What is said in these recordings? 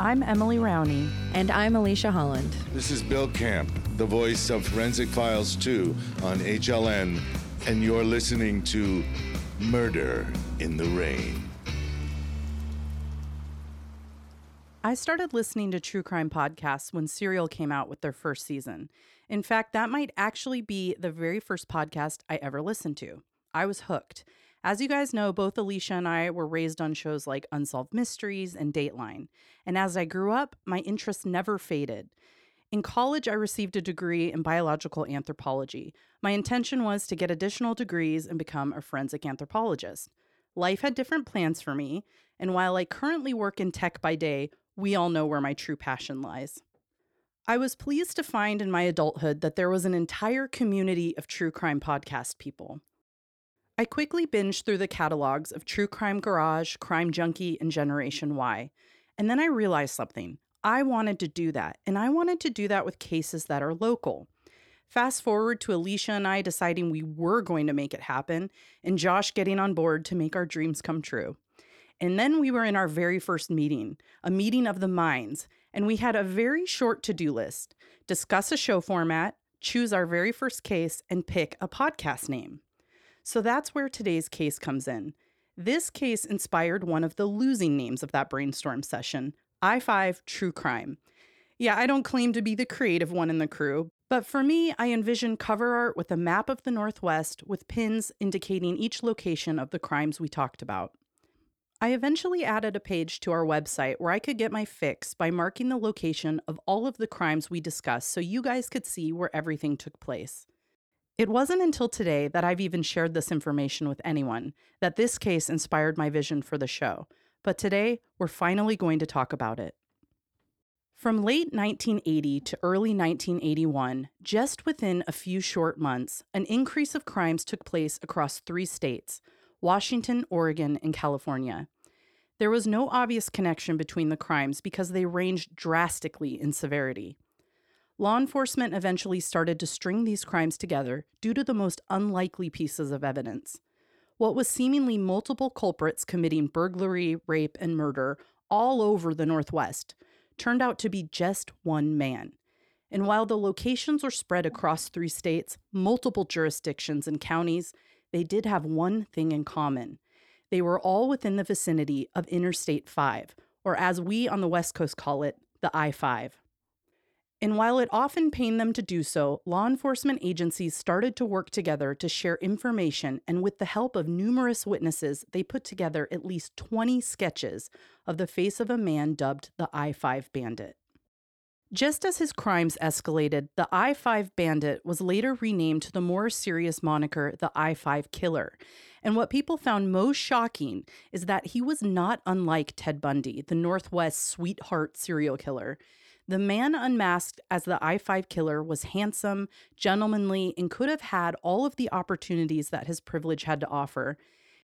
I'm Emily Rowney. And I'm Alicia Holland. This is Bill Camp, the voice of Forensic Files 2 on HLN, and you're listening to Murder in the Rain. I started listening to true crime podcasts when Serial came out with their first season. In fact, that might actually be the very first podcast I ever listened to. I was hooked. As you guys know, both Alicia and I were raised on shows like Unsolved Mysteries and Dateline. And as I grew up, my interest never faded. In college, I received a degree in biological anthropology. My intention was to get additional degrees and become a forensic anthropologist. Life had different plans for me, and while I currently work in tech by day, we all know where my true passion lies. I was pleased to find in my adulthood that there was an entire community of true crime podcast people. I quickly binged through the catalogs of True Crime Garage, Crime Junkie, and Generation Why. And then I realized something. I wanted to do that, and I wanted to do that with cases that are local. Fast forward to Alicia and I deciding we were going to make it happen, and Josh getting on board to make our dreams come true. And then we were in our very first meeting, a meeting of the minds, and we had a very short to do list discuss a show format, choose our very first case, and pick a podcast name. So that's where today's case comes in. This case inspired one of the losing names of that brainstorm session I 5 True Crime. Yeah, I don't claim to be the creative one in the crew, but for me, I envision cover art with a map of the Northwest with pins indicating each location of the crimes we talked about. I eventually added a page to our website where I could get my fix by marking the location of all of the crimes we discussed so you guys could see where everything took place. It wasn't until today that I've even shared this information with anyone that this case inspired my vision for the show, but today we're finally going to talk about it. From late 1980 to early 1981, just within a few short months, an increase of crimes took place across three states Washington, Oregon, and California. There was no obvious connection between the crimes because they ranged drastically in severity. Law enforcement eventually started to string these crimes together due to the most unlikely pieces of evidence. What was seemingly multiple culprits committing burglary, rape, and murder all over the Northwest turned out to be just one man. And while the locations were spread across three states, multiple jurisdictions, and counties, they did have one thing in common. They were all within the vicinity of Interstate 5, or as we on the West Coast call it, the I 5. And while it often pained them to do so, law enforcement agencies started to work together to share information, and with the help of numerous witnesses, they put together at least 20 sketches of the face of a man dubbed the I 5 Bandit. Just as his crimes escalated, the I 5 Bandit was later renamed to the more serious moniker, the I 5 Killer. And what people found most shocking is that he was not unlike Ted Bundy, the Northwest sweetheart serial killer. The man unmasked as the I 5 killer was handsome, gentlemanly, and could have had all of the opportunities that his privilege had to offer.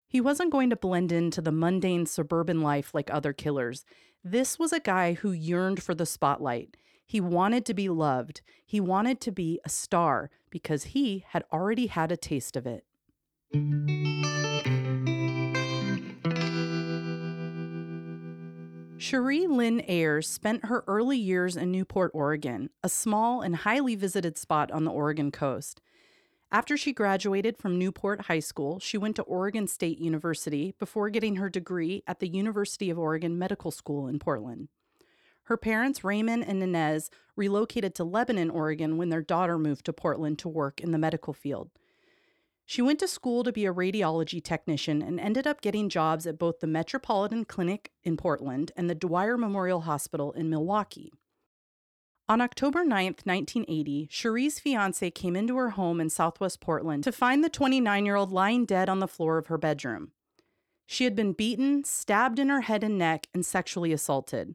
He wasn't going to blend into the mundane suburban life like other killers. This was a guy who yearned for the spotlight. He wanted to be loved. He wanted to be a star because he had already had a taste of it. Cherie Lynn Ayers spent her early years in Newport, Oregon, a small and highly visited spot on the Oregon coast. After she graduated from Newport High School, she went to Oregon State University before getting her degree at the University of Oregon Medical School in Portland. Her parents, Raymond and Inez, relocated to Lebanon, Oregon when their daughter moved to Portland to work in the medical field. She went to school to be a radiology technician and ended up getting jobs at both the Metropolitan Clinic in Portland and the Dwyer Memorial Hospital in Milwaukie. On October 9, 1980, Cherie's fiance came into her home in southwest Portland to find the 29 year old lying dead on the floor of her bedroom. She had been beaten, stabbed in her head and neck, and sexually assaulted.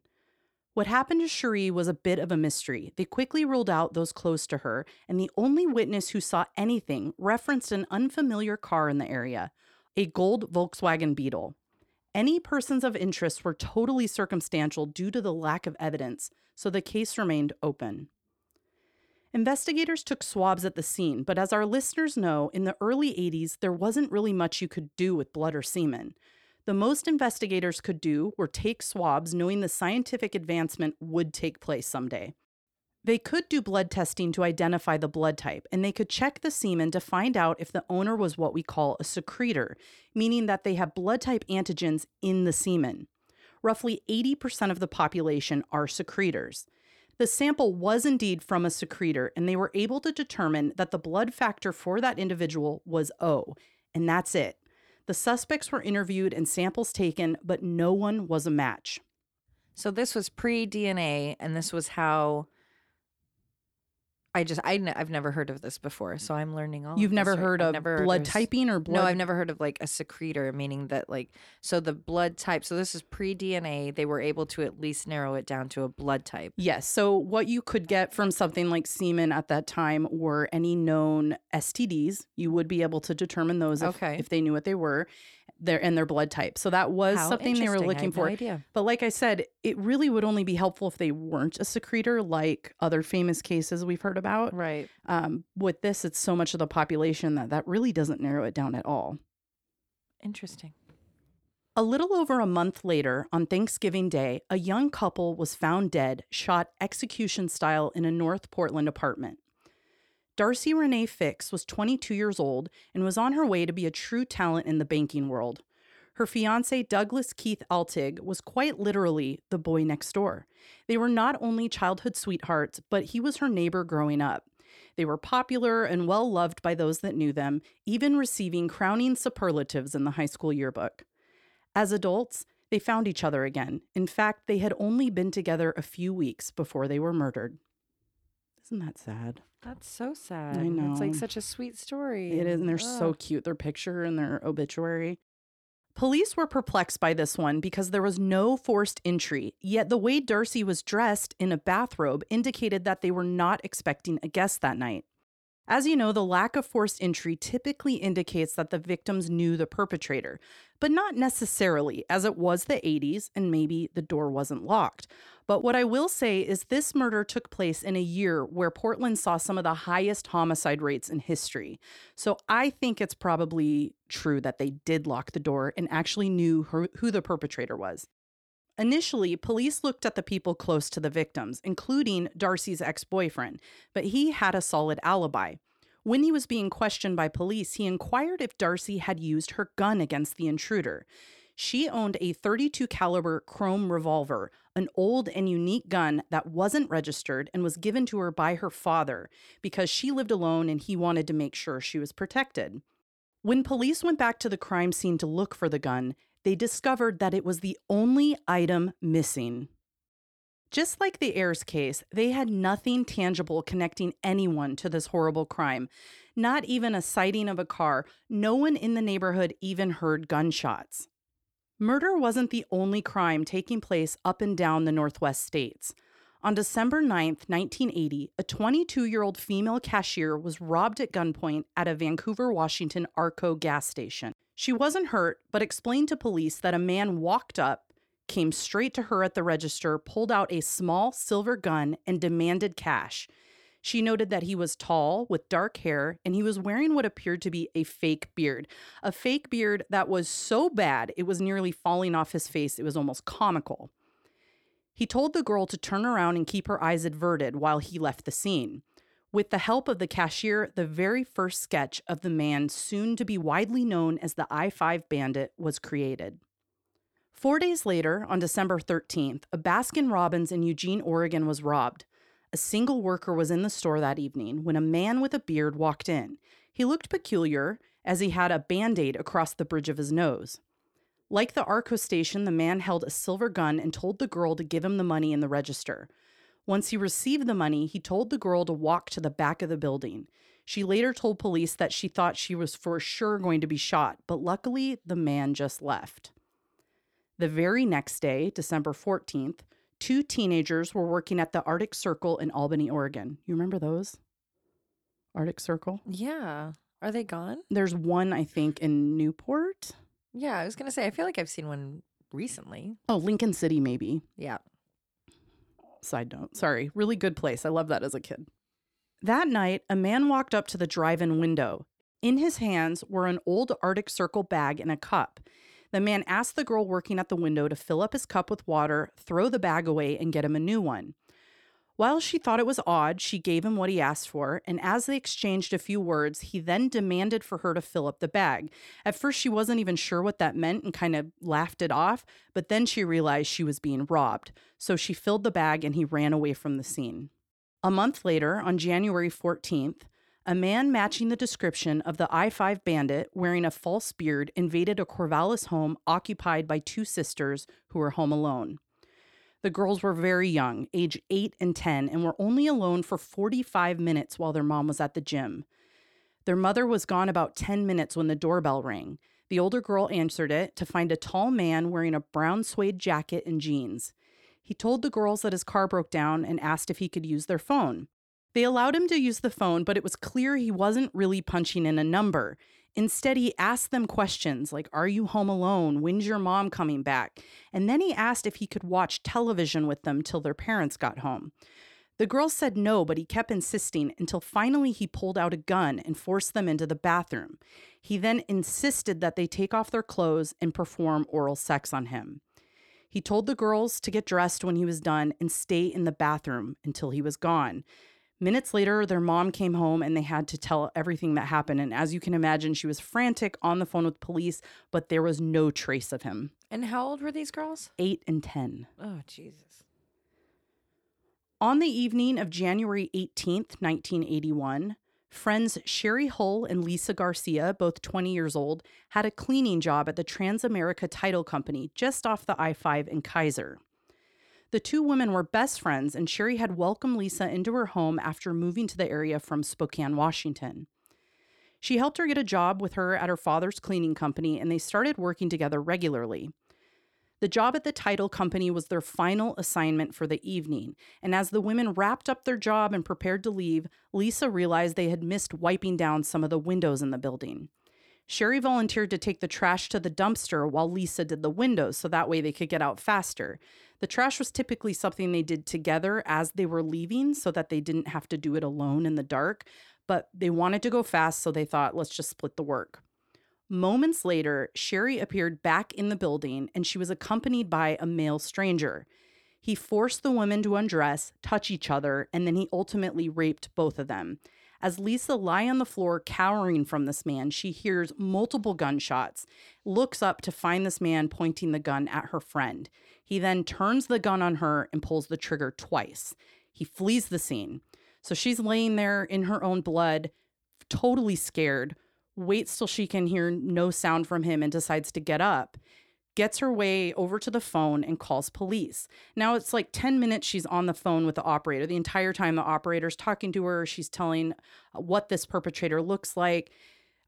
What happened to Cherie was a bit of a mystery. They quickly ruled out those close to her, and the only witness who saw anything referenced an unfamiliar car in the area a gold Volkswagen Beetle. Any persons of interest were totally circumstantial due to the lack of evidence, so the case remained open. Investigators took swabs at the scene, but as our listeners know, in the early 80s, there wasn't really much you could do with blood or semen. The most investigators could do were take swabs, knowing the scientific advancement would take place someday. They could do blood testing to identify the blood type, and they could check the semen to find out if the owner was what we call a secretor, meaning that they have blood type antigens in the semen. Roughly 80% of the population are secretors. The sample was indeed from a secretor, and they were able to determine that the blood factor for that individual was O, and that's it. The suspects were interviewed and samples taken, but no one was a match. So this was pre DNA, and this was how. I just I n- I've never heard of this before, so I'm learning all. You've of this never right- heard I've of never blood there's- typing or blood? No, I've never heard of like a secretor, meaning that like so the blood type. So this is pre DNA. They were able to at least narrow it down to a blood type. Yes. So, what you could get from something like semen at that time were any known STDs. You would be able to determine those if, Okay. if they knew what they were, their and their blood type. So that was How something they were looking no for. idea. But like I said, it really would only be helpful if they weren't a secretor, like other famous cases we've heard about. Right. Um, with this, it's so much of the population that that really doesn't narrow it down at all. Interesting. A little over a month later, on Thanksgiving Day, a young couple was found dead, shot execution style in a North Portland apartment. Darcy Renee Fix was 22 years old and was on her way to be a true talent in the banking world. Her fiance, Douglas Keith Altig, was quite literally the boy next door. They were not only childhood sweethearts, but he was her neighbor growing up. They were popular and well loved by those that knew them, even receiving crowning superlatives in the high school yearbook. As adults, they found each other again. In fact, they had only been together a few weeks before they were murdered. Isn't that sad? That's so sad. I know. It's like such a sweet story. It is, and they're so cute. Their picture and their obituary. Police were perplexed by this one because there was no forced entry, yet the way Darcy was dressed in a bathrobe indicated that they were not expecting a guest that night. As you know, the lack of forced entry typically indicates that the victims knew the perpetrator, but not necessarily, as it was the 80s and maybe the door wasn't locked. But what I will say is this murder took place in a year where Portland saw some of the highest homicide rates in history. So I think it's probably true that they did lock the door and actually knew who, who the perpetrator was. Initially, police looked at the people close to the victims, including Darcy's ex boyfriend, but he had a solid alibi. When he was being questioned by police, he inquired if Darcy had used her gun against the intruder. She owned a 32 caliber chrome revolver, an old and unique gun that wasn't registered and was given to her by her father because she lived alone and he wanted to make sure she was protected. When police went back to the crime scene to look for the gun, they discovered that it was the only item missing. Just like the Ayers case, they had nothing tangible connecting anyone to this horrible crime. Not even a sighting of a car. No one in the neighborhood even heard gunshots. Murder wasn't the only crime taking place up and down the Northwest states. On December 9, 1980, a 22 year old female cashier was robbed at gunpoint at a Vancouver, Washington Arco gas station. She wasn't hurt, but explained to police that a man walked up, came straight to her at the register, pulled out a small silver gun, and demanded cash. She noted that he was tall, with dark hair, and he was wearing what appeared to be a fake beard. A fake beard that was so bad it was nearly falling off his face, it was almost comical. He told the girl to turn around and keep her eyes averted while he left the scene. With the help of the cashier, the very first sketch of the man soon to be widely known as the I 5 bandit was created. Four days later, on December 13th, a Baskin Robbins in Eugene, Oregon was robbed. A single worker was in the store that evening when a man with a beard walked in. He looked peculiar as he had a band aid across the bridge of his nose. Like the Arco station, the man held a silver gun and told the girl to give him the money in the register. Once he received the money, he told the girl to walk to the back of the building. She later told police that she thought she was for sure going to be shot, but luckily the man just left. The very next day, December 14th, two teenagers were working at the Arctic Circle in Albany, Oregon. You remember those? Arctic Circle? Yeah. Are they gone? There's one, I think, in Newport. Yeah, I was gonna say I feel like I've seen one recently. Oh, Lincoln City, maybe. Yeah. Side note. Sorry. Really good place. I love that as a kid. That night, a man walked up to the drive in window. In his hands were an old Arctic Circle bag and a cup. The man asked the girl working at the window to fill up his cup with water, throw the bag away, and get him a new one. While she thought it was odd, she gave him what he asked for, and as they exchanged a few words, he then demanded for her to fill up the bag. At first, she wasn't even sure what that meant and kind of laughed it off, but then she realized she was being robbed. So she filled the bag and he ran away from the scene. A month later, on January 14th, a man matching the description of the I 5 bandit wearing a false beard invaded a Corvallis home occupied by two sisters who were home alone. The girls were very young, age 8 and 10, and were only alone for 45 minutes while their mom was at the gym. Their mother was gone about 10 minutes when the doorbell rang. The older girl answered it to find a tall man wearing a brown suede jacket and jeans. He told the girls that his car broke down and asked if he could use their phone. They allowed him to use the phone, but it was clear he wasn't really punching in a number. Instead, he asked them questions like, Are you home alone? When's your mom coming back? And then he asked if he could watch television with them till their parents got home. The girls said no, but he kept insisting until finally he pulled out a gun and forced them into the bathroom. He then insisted that they take off their clothes and perform oral sex on him. He told the girls to get dressed when he was done and stay in the bathroom until he was gone. Minutes later, their mom came home and they had to tell everything that happened. And as you can imagine, she was frantic on the phone with police, but there was no trace of him. And how old were these girls? Eight and 10. Oh, Jesus. On the evening of January 18th, 1981, friends Shari Hull and Lisa Garcia, both 20 years old, had a cleaning job at the Transamerica Title Company just off the I 5 in Keizer. The two women were best friends, and Shari had welcomed Lisa into her home after moving to the area from Spokane, Washington. She helped her get a job with her at her father's cleaning company, and they started working together regularly. The job at the title company was their final assignment for the evening, and as the women wrapped up their job and prepared to leave, Lisa realized they had missed wiping down some of the windows in the building. Shari volunteered to take the trash to the dumpster while Lisa did the windows so that way they could get out faster. The trash was typically something they did together as they were leaving so that they didn't have to do it alone in the dark, but they wanted to go fast, so they thought, let's just split the work. Moments later, Shari appeared back in the building and she was accompanied by a male stranger. He forced the women to undress, touch each other, and then he ultimately raped both of them. As Lisa lie on the floor cowering from this man, she hears multiple gunshots, looks up to find this man pointing the gun at her friend. He then turns the gun on her and pulls the trigger twice. He flees the scene. So she's laying there in her own blood, totally scared, waits till she can hear no sound from him and decides to get up. Gets her way over to the phone and calls police. Now it's like 10 minutes she's on the phone with the operator. The entire time the operator's talking to her, she's telling what this perpetrator looks like.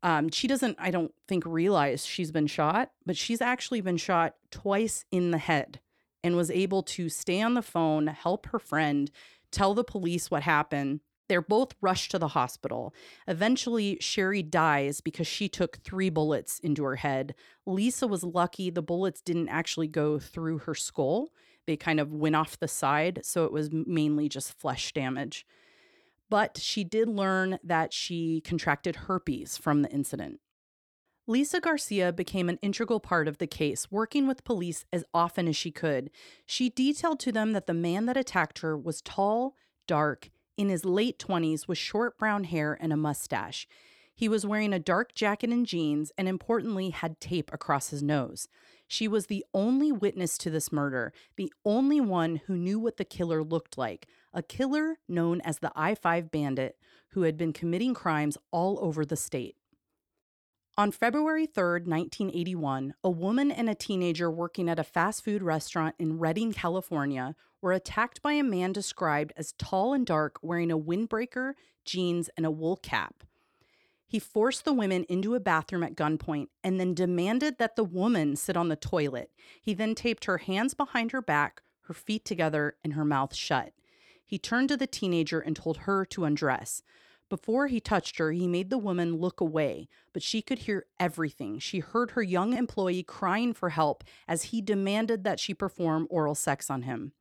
Um, she doesn't, I don't think, realize she's been shot, but she's actually been shot twice in the head and was able to stay on the phone, help her friend, tell the police what happened. They're both rushed to the hospital. Eventually, Shari dies because she took three bullets into her head. Lisa was lucky the bullets didn't actually go through her skull. They kind of went off the side, so it was mainly just flesh damage. But she did learn that she contracted herpes from the incident. Lisa Garcia became an integral part of the case, working with police as often as she could. She detailed to them that the man that attacked her was tall, dark, in his late 20s with short brown hair and a mustache. He was wearing a dark jacket and jeans, and importantly, had tape across his nose. She was the only witness to this murder, the only one who knew what the killer looked like a killer known as the I 5 bandit who had been committing crimes all over the state. On February 3, 1981, a woman and a teenager working at a fast food restaurant in Redding, California, were attacked by a man described as tall and dark, wearing a windbreaker, jeans, and a wool cap. He forced the women into a bathroom at gunpoint and then demanded that the woman sit on the toilet. He then taped her hands behind her back, her feet together, and her mouth shut. He turned to the teenager and told her to undress. Before he touched her, he made the woman look away, but she could hear everything. She heard her young employee crying for help as he demanded that she perform oral sex on him.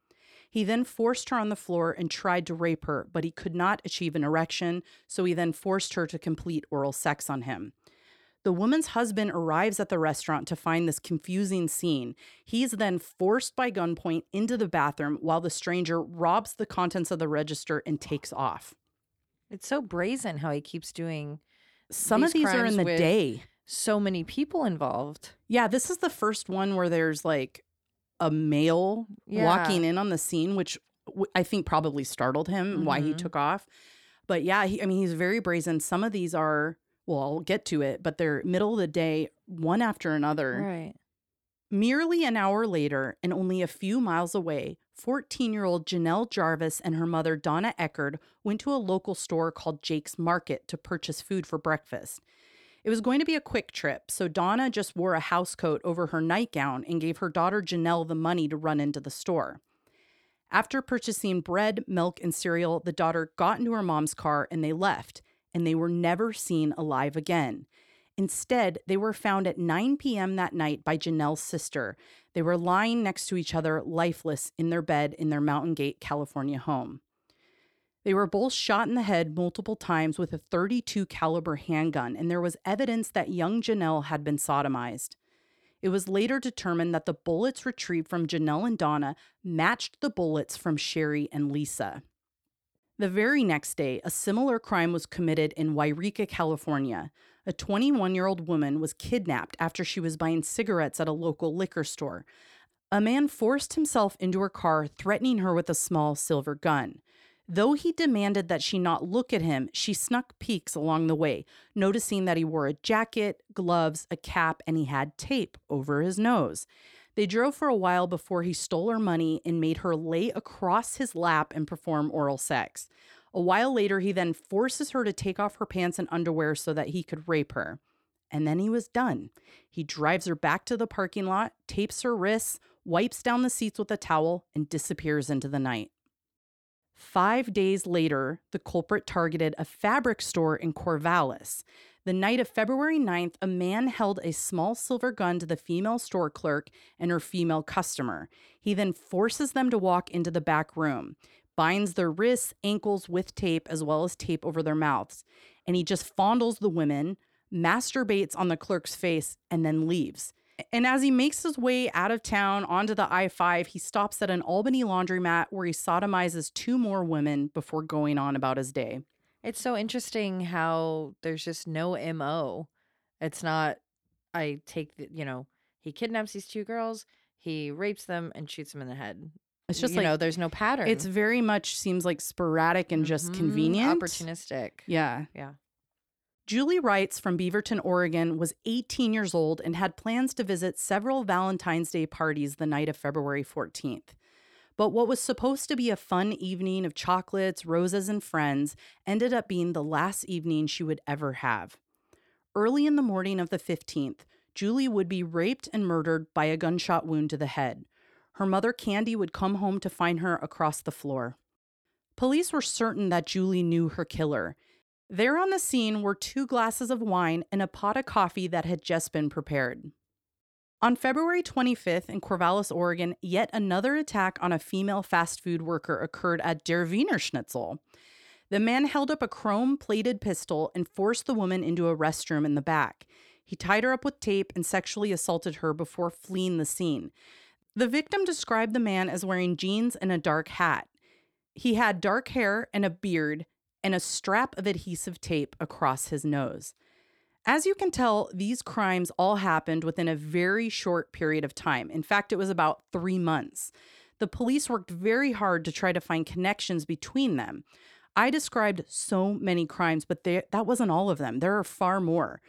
He then forced her on the floor and tried to rape her, but he could not achieve an erection, so he then forced her to complete oral sex on him. The woman's husband arrives at the restaurant to find this confusing scene. He's then forced by gunpoint into the bathroom while the stranger robs the contents of the register and takes off. It's so brazen how he keeps doing Some of These these are in the day. so many people involved. Yeah, this is the first one where there's like a male Yeah. walking in on the scene, which w- I think probably startled him and why he Mhm. took off. But yeah, he, I mean, he's very brazen. Some of these are, well, I'll get to it, but they're middle of the day, one after another. Right. Merely an hour later, and only a few miles away, 14 year old Janelle Jarvis and her mother, Donna Eckerd, went to a local store called Jake's Market to purchase food for breakfast. It was going to be a quick trip, so Donna just wore a housecoat over her nightgown and gave her daughter Janelle the money to run into the store. After purchasing bread, milk, and cereal, the daughter got into her mom's car and they left, and they were never seen alive again. Instead, they were found at 9 p.m. that night by Janelle's sister. They were lying next to each other, lifeless, in their bed in their Mountain Gate, California home. They were both shot in the head multiple times with a 32 caliber handgun, and there was evidence that young Janelle had been sodomized. It was later determined that the bullets retrieved from Janelle and Donna matched the bullets from Shari and Lisa. The very next day, a similar crime was committed in Yreka, California. A 21 year old woman was kidnapped after she was buying cigarettes at a local liquor store. A man forced himself into her car, threatening her with a small silver gun. Though he demanded that she not look at him, she snuck peeks along the way, noticing that he wore a jacket, gloves, a cap, and he had tape over his nose. They drove for a while before he stole her money and made her lay across his lap and perform oral sex. A while later, he then forces her to take off her pants and underwear so that he could rape her. And then he was done. He drives her back to the parking lot, tapes her wrists, wipes down the seats with a towel, and disappears into the night. Five days later, the culprit targeted a fabric store in Corvallis. The night of February 9th, a man held a small silver gun to the female store clerk and her female customer. He then forces them to walk into the back room, binds their wrists, ankles with tape, as well as tape over their mouths. And he just fondles the women, masturbates on the clerk's face, and then leaves. And as he makes his way out of town onto the I 5, he stops at an Albany laundromat where he sodomizes two more women before going on about his day. It's so interesting how there's just no MO. It's not, I take the, you know, he kidnaps these two girls, he rapes them and shoots them in the head. It's just you like, know, there's no pattern. it's very much seems like sporadic and just Mhm, convenient. opportunistic. Yeah. Yeah. Julie Reitz from Beaverton, Oregon was 18 years old and had plans to visit several Valentine's Day parties the night of February 14th. But what was supposed to be a fun evening of chocolates, roses, and friends ended up being the last evening she would ever have. Early in the morning of the 15th, Julie would be raped and murdered by a gunshot wound to the head. Her mother, Candy, would come home to find her across the floor. Police were certain that Julie knew her killer. There on the scene were two glasses of wine and a pot of coffee that had just been prepared. On February 25th in Corvallis, Oregon, yet another attack on a female fast food worker occurred at Der Wiener Schnitzel. The man held up a chrome plated pistol and forced the woman into a restroom in the back. He tied her up with tape and sexually assaulted her before fleeing the scene. The victim described the man as wearing jeans and a dark hat. He had dark hair and a beard and a strap of adhesive tape across his nose. As you can tell, these crimes all happened within a very short period of time. In fact, it was about three months. The police worked very hard to try to find connections between them. I described so many crimes, but they, that wasn't all of them. There are far more.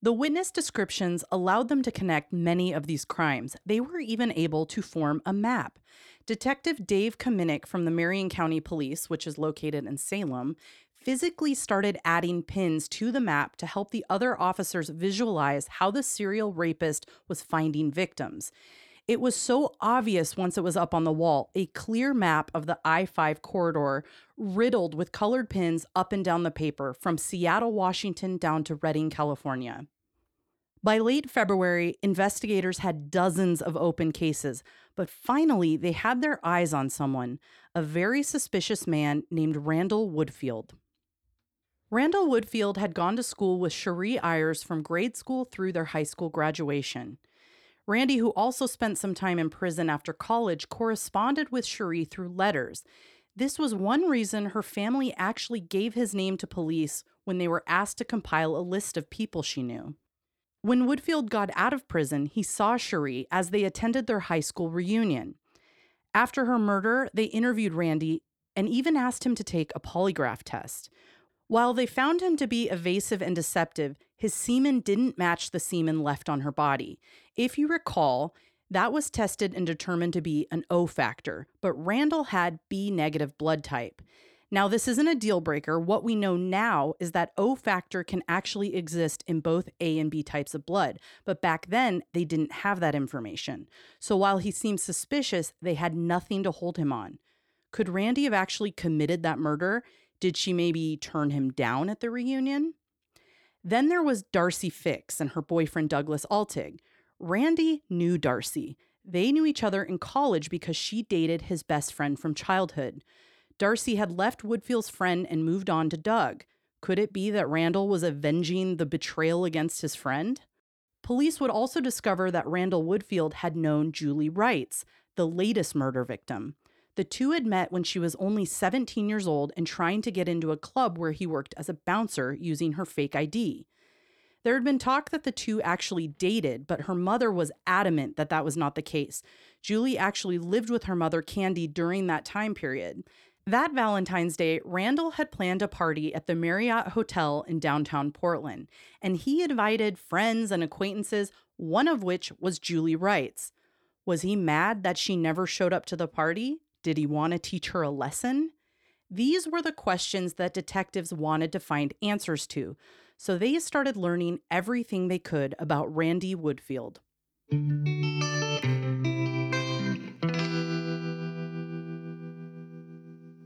The witness descriptions allowed them to connect many of these crimes. They were even able to form a map. Detective Dave Kaminick from the Marion County Police, which is located in Salem, physically started adding pins to the map to help the other officers visualize how the serial rapist was finding victims. It was so obvious once it was up on the wall, a clear map of the I 5 corridor riddled with colored pins up and down the paper from Seattle, Washington down to Redding, California. By late February, investigators had dozens of open cases, but finally they had their eyes on someone, a very suspicious man named Randall Woodfield. Randall Woodfield had gone to school with Cherie Ayers from grade school through their high school graduation. Randy, who also spent some time in prison after college, corresponded with Cherie through letters. This was one reason her family actually gave his name to police when they were asked to compile a list of people she knew. When Woodfield got out of prison, he saw Cherie as they attended their high school reunion. After her murder, they interviewed Randy and even asked him to take a polygraph test. While they found him to be evasive and deceptive, his semen didn't match the semen left on her body. If you recall, that was tested and determined to be an O factor, but Randall had B negative blood type. Now, this isn't a deal breaker. What we know now is that O factor can actually exist in both A and B types of blood, but back then they didn't have that information. So while he seemed suspicious, they had nothing to hold him on. Could Randy have actually committed that murder? Did she maybe turn him down at the reunion? Then there was Darcy Fix and her boyfriend Douglas Altig. Randy knew Darcy. They knew each other in college because she dated his best friend from childhood. Darcy had left Woodfield's friend and moved on to Doug. Could it be that Randall was avenging the betrayal against his friend? Police would also discover that Randall Woodfield had known Julie Reitz, the latest murder victim. The two had met when she was only 17 years old and trying to get into a club where he worked as a bouncer using her fake ID. There had been talk that the two actually dated, but her mother was adamant that that was not the case. Julie actually lived with her mother, Candy, during that time period. That Valentine's Day, Randall had planned a party at the Marriott Hotel in downtown Portland, and he invited friends and acquaintances, one of which was Julie Reitz. Was he mad that she never showed up to the party? Did he want to teach her a lesson? These were the questions that detectives wanted to find answers to, so they started learning everything they could about Randy Woodfield.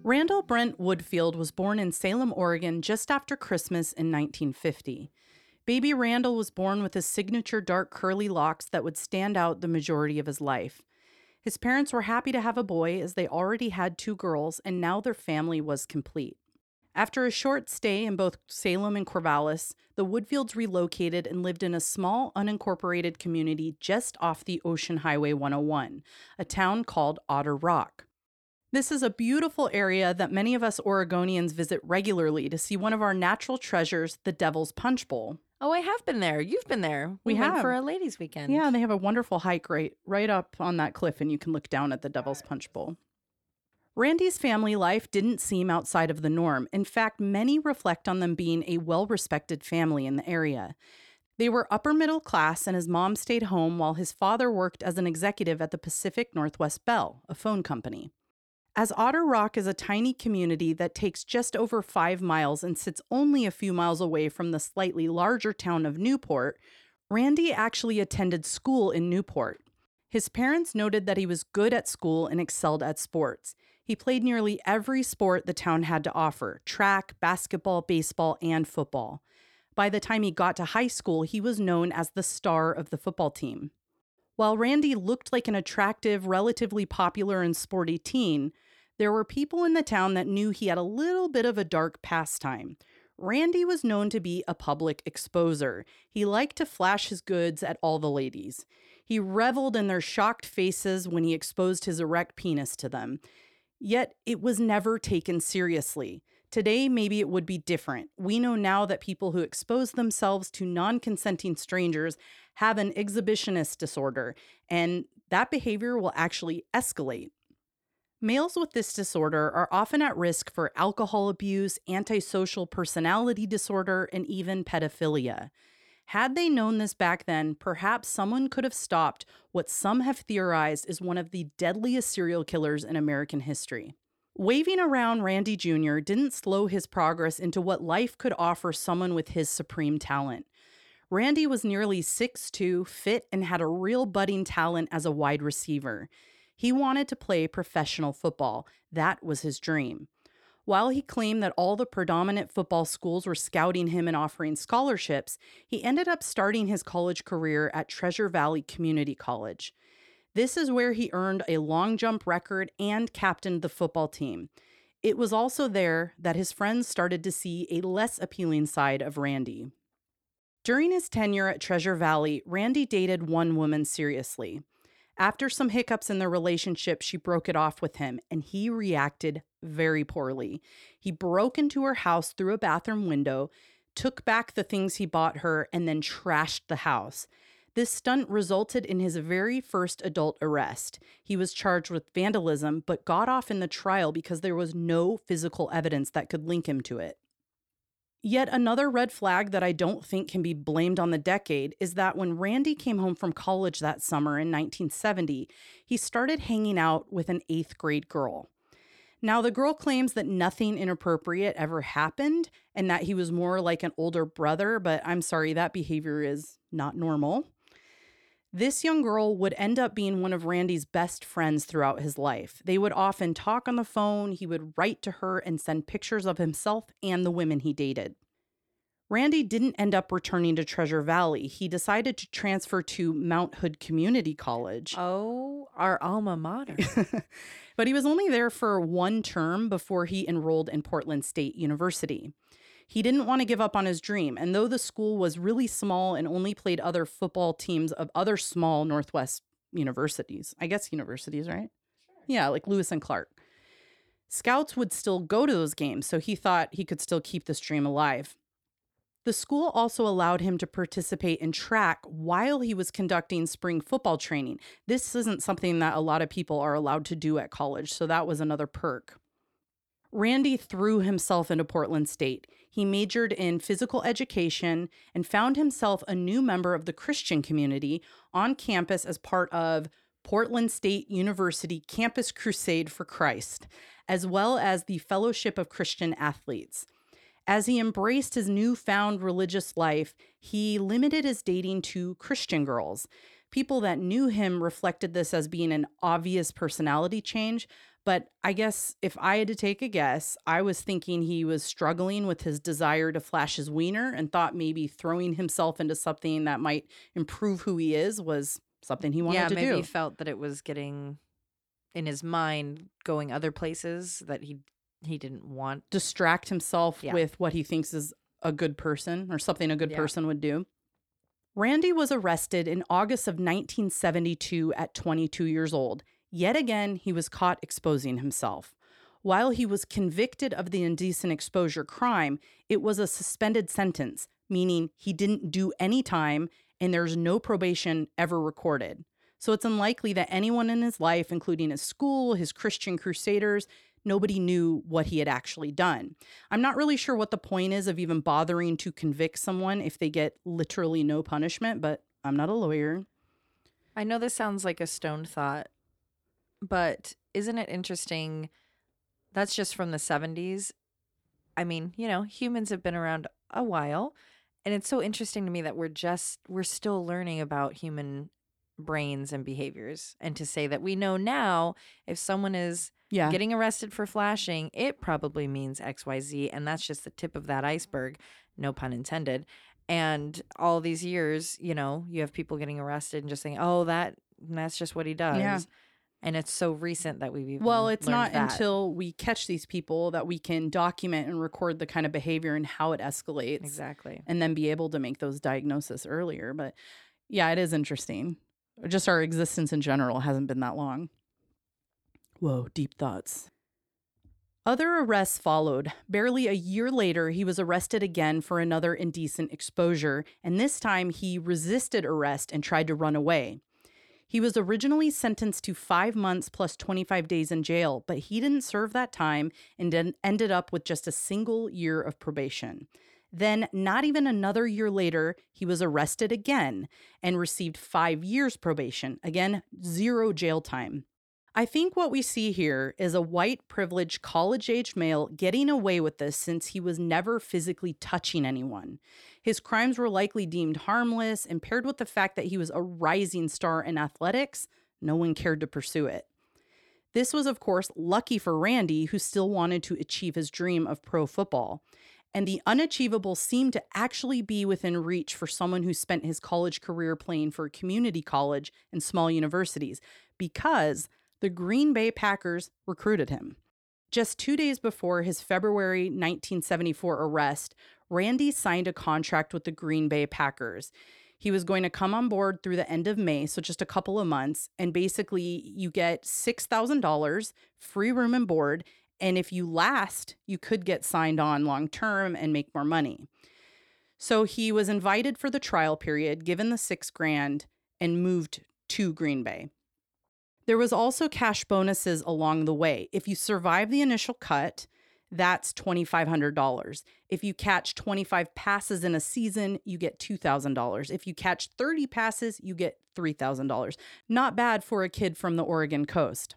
Randall Brent Woodfield was born in Salem, Oregon just after Christmas in 1950. Baby Randall was born with his signature dark curly locks that would stand out the majority of his life. His parents were happy to have a boy as they already had two girls and now their family was complete. After a short stay in both Salem and Corvallis, the Woodfields relocated and lived in a small, unincorporated community just off the Ocean Highway 101, a town called Otter Rock. This is a beautiful area that many of us Oregonians visit regularly to see one of our natural treasures, the Devil's Punch Bowl. Oh, I have been there. You've been there. We went have. for a ladies' weekend. Yeah, they have a wonderful hike right right up on that cliff and you can look down at the Devil's Punch Bowl. Randy's family life didn't seem outside of the norm. In fact, many reflect on them being a well-respected family in the area. They were upper middle class and his mom stayed home while his father worked as an executive at the Pacific Northwest Bell, a phone company. As Otter Rock is a tiny community that takes just over five miles and sits only a few miles away from the slightly larger town of Newport, Randy actually attended school in Newport. His parents noted that he was good at school and excelled at sports. He played nearly every sport the town had to offer track, basketball, baseball, and football. By the time he got to high school, he was known as the star of the football team. While Randy looked like an attractive, relatively popular, and sporty teen, there were people in the town that knew he had a little bit of a dark pastime. Randy was known to be a public exposer. He liked to flash his goods at all the ladies. He reveled in their shocked faces when he exposed his erect penis to them. Yet it was never taken seriously. Today, maybe it would be different. We know now that people who expose themselves to non consenting strangers have an exhibitionist disorder, and that behavior will actually escalate. Males with this disorder are often at risk for alcohol abuse, antisocial personality disorder, and even pedophilia. Had they known this back then, perhaps someone could have stopped what some have theorized is one of the deadliest serial killers in American history. Waving around Randy Jr. didn't slow his progress into what life could offer someone with his supreme talent. Randy was nearly 6'2, fit, and had a real budding talent as a wide receiver. He wanted to play professional football. That was his dream. While he claimed that all the predominant football schools were scouting him and offering scholarships, he ended up starting his college career at Treasure Valley Community College. This is where he earned a long jump record and captained the football team. It was also there that his friends started to see a less appealing side of Randy. During his tenure at Treasure Valley, Randy dated one woman seriously. After some hiccups in their relationship, she broke it off with him, and he reacted very poorly. He broke into her house through a bathroom window, took back the things he bought her, and then trashed the house. This stunt resulted in his very first adult arrest. He was charged with vandalism, but got off in the trial because there was no physical evidence that could link him to it. Yet another red flag that I don't think can be blamed on the decade is that when Randy came home from college that summer in 1970, he started hanging out with an eighth grade girl. Now, the girl claims that nothing inappropriate ever happened and that he was more like an older brother, but I'm sorry, that behavior is not normal. This young girl would end up being one of Randy's best friends throughout his life. They would often talk on the phone, he would write to her and send pictures of himself and the women he dated. Randy didn't end up returning to Treasure Valley. He decided to transfer to Mount Hood Community College. Oh, our alma mater. but he was only there for one term before he enrolled in Portland State University. He didn't want to give up on his dream, and though the school was really small and only played other football teams of other small Northwest universities, I guess universities, right? Sure. Yeah, like Lewis and Clark. Scouts would still go to those games, so he thought he could still keep this dream alive. The school also allowed him to participate in track while he was conducting spring football training. This isn't something that a lot of people are allowed to do at college, so that was another perk. Randy threw himself into Portland State. He majored in physical education and found himself a new member of the Christian community on campus as part of Portland State University Campus Crusade for Christ, as well as the Fellowship of Christian Athletes. As he embraced his newfound religious life, he limited his dating to Christian girls. People that knew him reflected this as being an obvious personality change, but I guess if I had to take a guess, I was thinking he was struggling with his desire to flash his wiener and thought maybe throwing himself into something that might improve who he is was something he wanted yeah, to maybe do. he felt that it was getting in his mind going other places that he he didn't want. Distract himself Yeah. with what he thinks is a good person or something a good Yeah. person would do. Randy was arrested in August of 1972 at 22 years old. Yet again, he was caught exposing himself. While he was convicted of the indecent exposure crime, it was a suspended sentence, meaning he didn't do any time and there's no probation ever recorded. So it's unlikely that anyone in his life, including his school, his Christian crusaders, nobody knew what he had actually done. I'm not really sure what the point is of even bothering to convict someone if they get literally no punishment, but I'm not a lawyer. I know this sounds like a stone thought, but isn't it interesting? That's just from the 70s. I mean, you know, humans have been around a while, and it's so interesting to me that we're just we're still learning about human brains and behaviors and to say that we know now if someone is Yeah. getting arrested for flashing, it probably means XYZ. And that's just the tip of that iceberg, no pun intended. And all these years, you know, you have people getting arrested and just saying, oh, that that's just what he does. Yeah. And it's so recent that we've even Well, it's not that. until we catch these people that we can document and record the kind of behavior and how it escalates exactly. and then be able to make those diagnoses earlier. But yeah, it is interesting. Just our existence in general hasn't been that long. Whoa, deep thoughts. Other arrests followed. Barely a year later, he was arrested again for another indecent exposure, and this time he resisted arrest and tried to run away. He was originally sentenced to five months plus 25 days in jail, but he didn't serve that time and ended up with just a single year of probation. Then, not even another year later, he was arrested again and received five years probation. Again, zero jail time. I think what we see here is a white, privileged, college age male getting away with this since he was never physically touching anyone. His crimes were likely deemed harmless, and paired with the fact that he was a rising star in athletics, no one cared to pursue it. This was, of course, lucky for Randy, who still wanted to achieve his dream of pro football. And the unachievable seemed to actually be within reach for someone who spent his college career playing for community college and small universities, because the Green Bay Packers recruited him. Just two days before his February 1974 arrest, Randy signed a contract with the Green Bay Packers. He was going to come on board through the end of May, so just a couple of months. And basically, you get $6,000 free room and board. And if you last, you could get signed on long term and make more money. So he was invited for the trial period, given the six grand, and moved to Green Bay. There was also cash bonuses along the way. If you survive the initial cut, that's $2,500. If you catch 25 passes in a season, you get $2,000. If you catch 30 passes, you get $3,000. Not bad for a kid from the Oregon coast.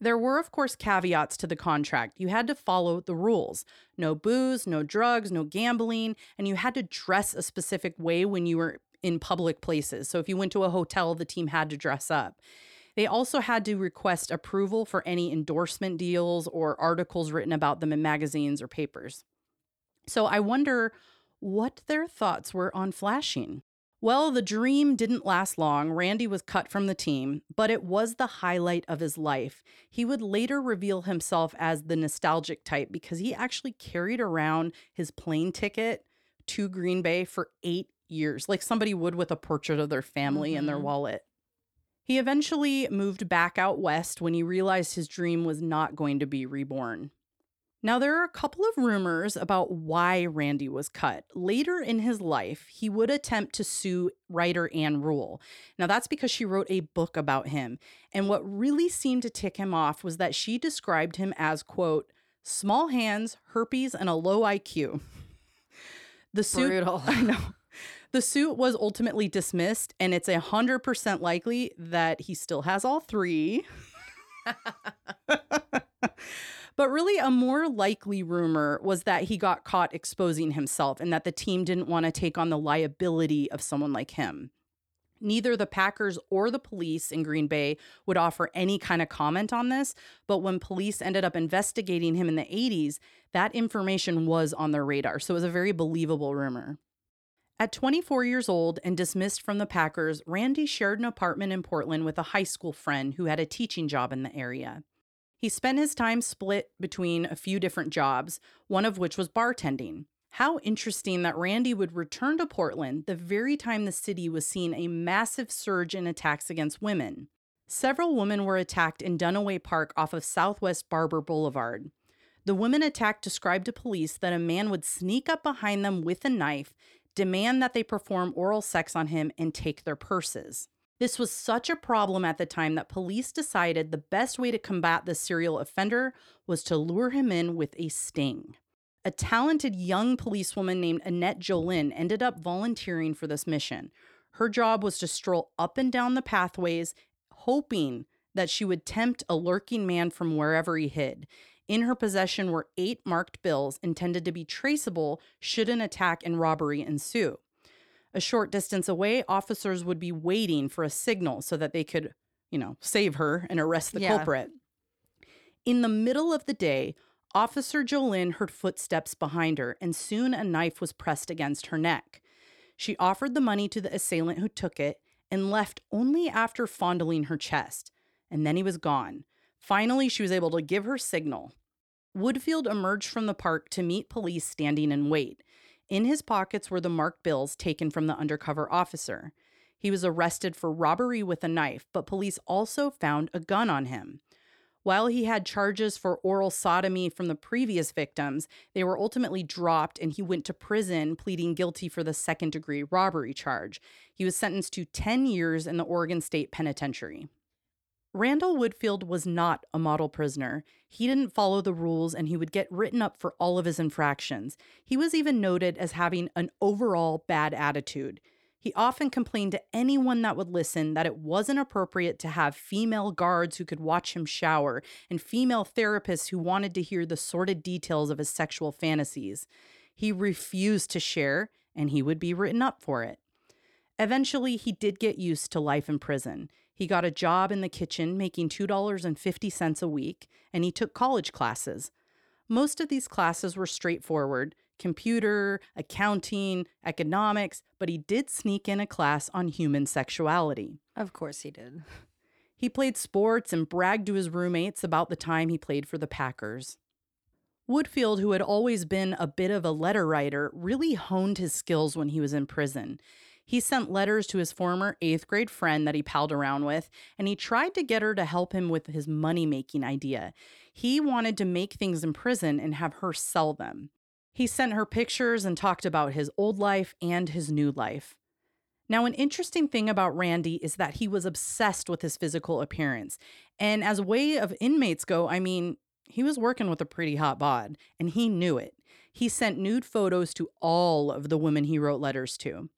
There were, of course, caveats to the contract. You had to follow the rules no booze, no drugs, no gambling, and you had to dress a specific way when you were in public places. So if you went to a hotel, the team had to dress up. They also had to request approval for any endorsement deals or articles written about them in magazines or papers. So I wonder what their thoughts were on flashing. Well, the dream didn't last long. Randy was cut from the team, but it was the highlight of his life. He would later reveal himself as the nostalgic type because he actually carried around his plane ticket to Green Bay for eight years, like somebody would with a portrait of their family mm-hmm. in their wallet. He eventually moved back out west when he realized his dream was not going to be reborn. Now, there are a couple of rumors about why Randy was cut. Later in his life, he would attempt to sue writer Ann Rule. Now, that's because she wrote a book about him. And what really seemed to tick him off was that she described him as, quote, small hands, herpes, and a low IQ. The suit, Brutal. I know. The suit was ultimately dismissed, and it's a 100% likely that he still has all three. but really, a more likely rumor was that he got caught exposing himself and that the team didn't want to take on the liability of someone like him. Neither the Packers or the police in Green Bay would offer any kind of comment on this, but when police ended up investigating him in the 80s, that information was on their radar. So it was a very believable rumor. At 24 years old and dismissed from the Packers, Randy shared an apartment in Portland with a high school friend who had a teaching job in the area. He spent his time split between a few different jobs, one of which was bartending. How interesting that Randy would return to Portland the very time the city was seeing a massive surge in attacks against women. Several women were attacked in Duniway Park off of Southwest Barbur Boulevard. The women attacked described to police that a man would sneak up behind them with a knife demand that they perform oral sex on him, and take their purses. This was such a problem at the time that police decided the best way to combat the serial offender was to lure him in with a sting. A talented young policewoman named Annette Jolin ended up volunteering for this mission. Her job was to stroll up and down the pathways, hoping that she would tempt a lurking man from wherever he hid. In her possession were eight marked bills intended to be traceable should an attack and robbery ensue. A short distance away, officers would be waiting for a signal so that they could, you know, save her and arrest the yeah. culprit. In the middle of the day, Officer Jolin heard footsteps behind her, and soon a knife was pressed against her neck. She offered the money to the assailant who took it and left only after fondling her chest. And then he was gone. Finally, she was able to give her signal. Woodfield emerged from the park to meet police standing in wait. In his pockets were the marked bills taken from the undercover officer. He was arrested for robbery with a knife, but police also found a gun on him. While he had charges for oral sodomy from the previous victims, they were ultimately dropped and he went to prison pleading guilty for the second degree robbery charge. He was sentenced to 10 years in the Oregon State Penitentiary. Randall Woodfield was not a model prisoner. He didn't follow the rules and he would get written up for all of his infractions. He was even noted as having an overall bad attitude. He often complained to anyone that would listen that it wasn't appropriate to have female guards who could watch him shower and female therapists who wanted to hear the sordid details of his sexual fantasies. He refused to share and he would be written up for it. Eventually, he did get used to life in prison. He got a job in the kitchen making $2.50 a week, and he took college classes. Most of these classes were straightforward computer, accounting, economics, but he did sneak in a class on human sexuality. Of course, he did. He played sports and bragged to his roommates about the time he played for the Packers. Woodfield, who had always been a bit of a letter writer, really honed his skills when he was in prison. He sent letters to his former eighth grade friend that he palled around with, and he tried to get her to help him with his money making idea. He wanted to make things in prison and have her sell them. He sent her pictures and talked about his old life and his new life. Now, an interesting thing about Randy is that he was obsessed with his physical appearance. And as way of inmates go, I mean, he was working with a pretty hot bod, and he knew it. He sent nude photos to all of the women he wrote letters to.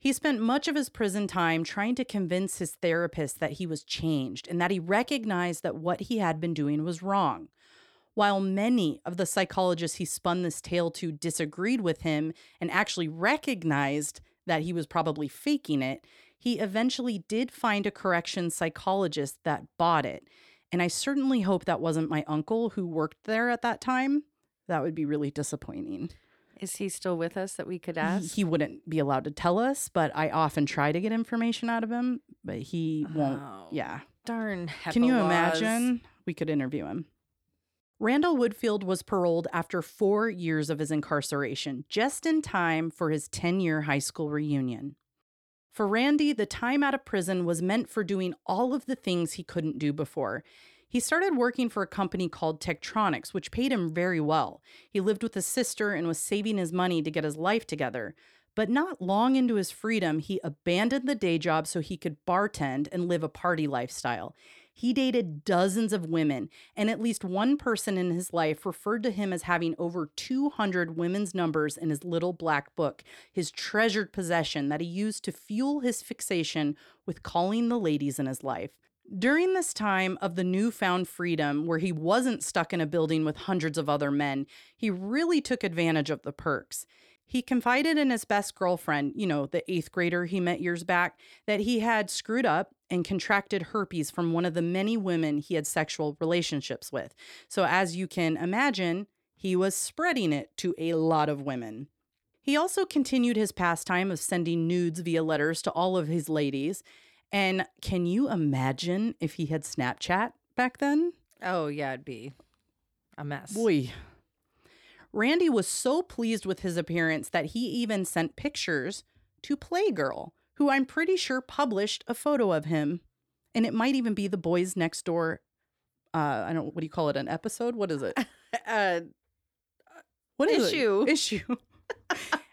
He spent much of his prison time trying to convince his therapist that he was changed and that he recognized that what he had been doing was wrong. While many of the psychologists he spun this tale to disagreed with him and actually recognized that he was probably faking it, he eventually did find a correction psychologist that bought it. And I certainly hope that wasn't my uncle who worked there at that time. That would be really disappointing. Is he still with us that we could ask? he wouldn't be allowed to tell us, but I often try to get information out of him, but he won't. Oh, Yeah. Darn. Can you laws. imagine? We could interview him. Randall Woodfield was paroled after four years of his incarceration, just in time for his 10 year high school reunion. For Randy, the time out of prison was meant for doing all of the things he couldn't do before. He started working for a company called Tektronix, which paid him very well. He lived with his sister and was saving his money to get his life together. But not long into his freedom, he abandoned the day job so he could bartend and live a party lifestyle. He dated dozens of women, and at least one person in his life referred to him as having over 200 women's numbers in his little black book, his treasured possession that he used to fuel his fixation with calling the ladies in his life. During this time of the newfound freedom, where he wasn't stuck in a building with hundreds of other men, he really took advantage of the perks. He confided in his best girlfriend, you know, the eighth grader he met years back, that he had screwed up and contracted herpes from one of the many women he had sexual relationships with. So, as you can imagine, he was spreading it to a lot of women. He also continued his pastime of sending nudes via letters to all of his ladies. And can you imagine if he had Snapchat back then? Oh, yeah, it'd be a mess. Boy. Randy was so pleased with his appearance that he even sent pictures to Playgirl, who I'm pretty sure published a photo of him. And it might even be the boys next door. Uh, I don't. What do you call it? An episode? What is it? Uh, What is Issue. it? Issue.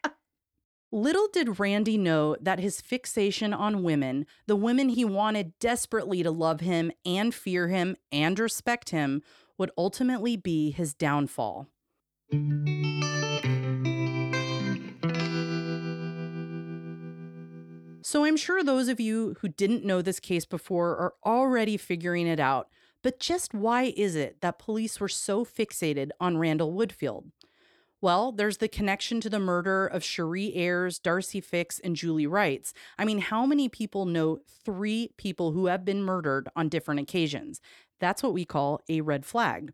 Little did Randy know that his fixation on women, the women he wanted desperately to love him and fear him and respect him, would ultimately be his downfall. So I'm sure those of you who didn't know this case before are already figuring it out. But just why is it that police were so fixated on Randall Woodfield? Well, there's the connection to the murder of Cherie Ayers, Darcy Fix, and Julie Reitz. I mean, how many people know three people who have been murdered on different occasions? That's what we call a red flag.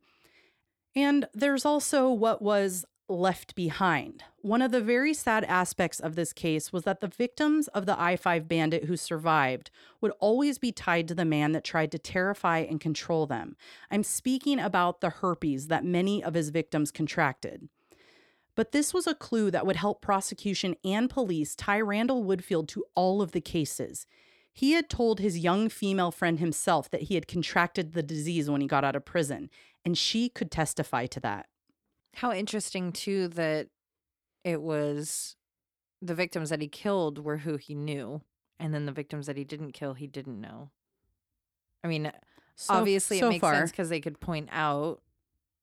And there's also what was left behind. One of the very sad aspects of this case was that the victims of the I 5 bandit who survived would always be tied to the man that tried to terrify and control them. I'm speaking about the herpes that many of his victims contracted. But this was a clue that would help prosecution and police tie Randall Woodfield to all of the cases. He had told his young female friend himself that he had contracted the disease when he got out of prison, and she could testify to that. How interesting, too, that it was the victims that he killed were who he knew. And then the victims that he didn't kill, he didn't know. I mean, So- obviously so it makes far, sense because they could point out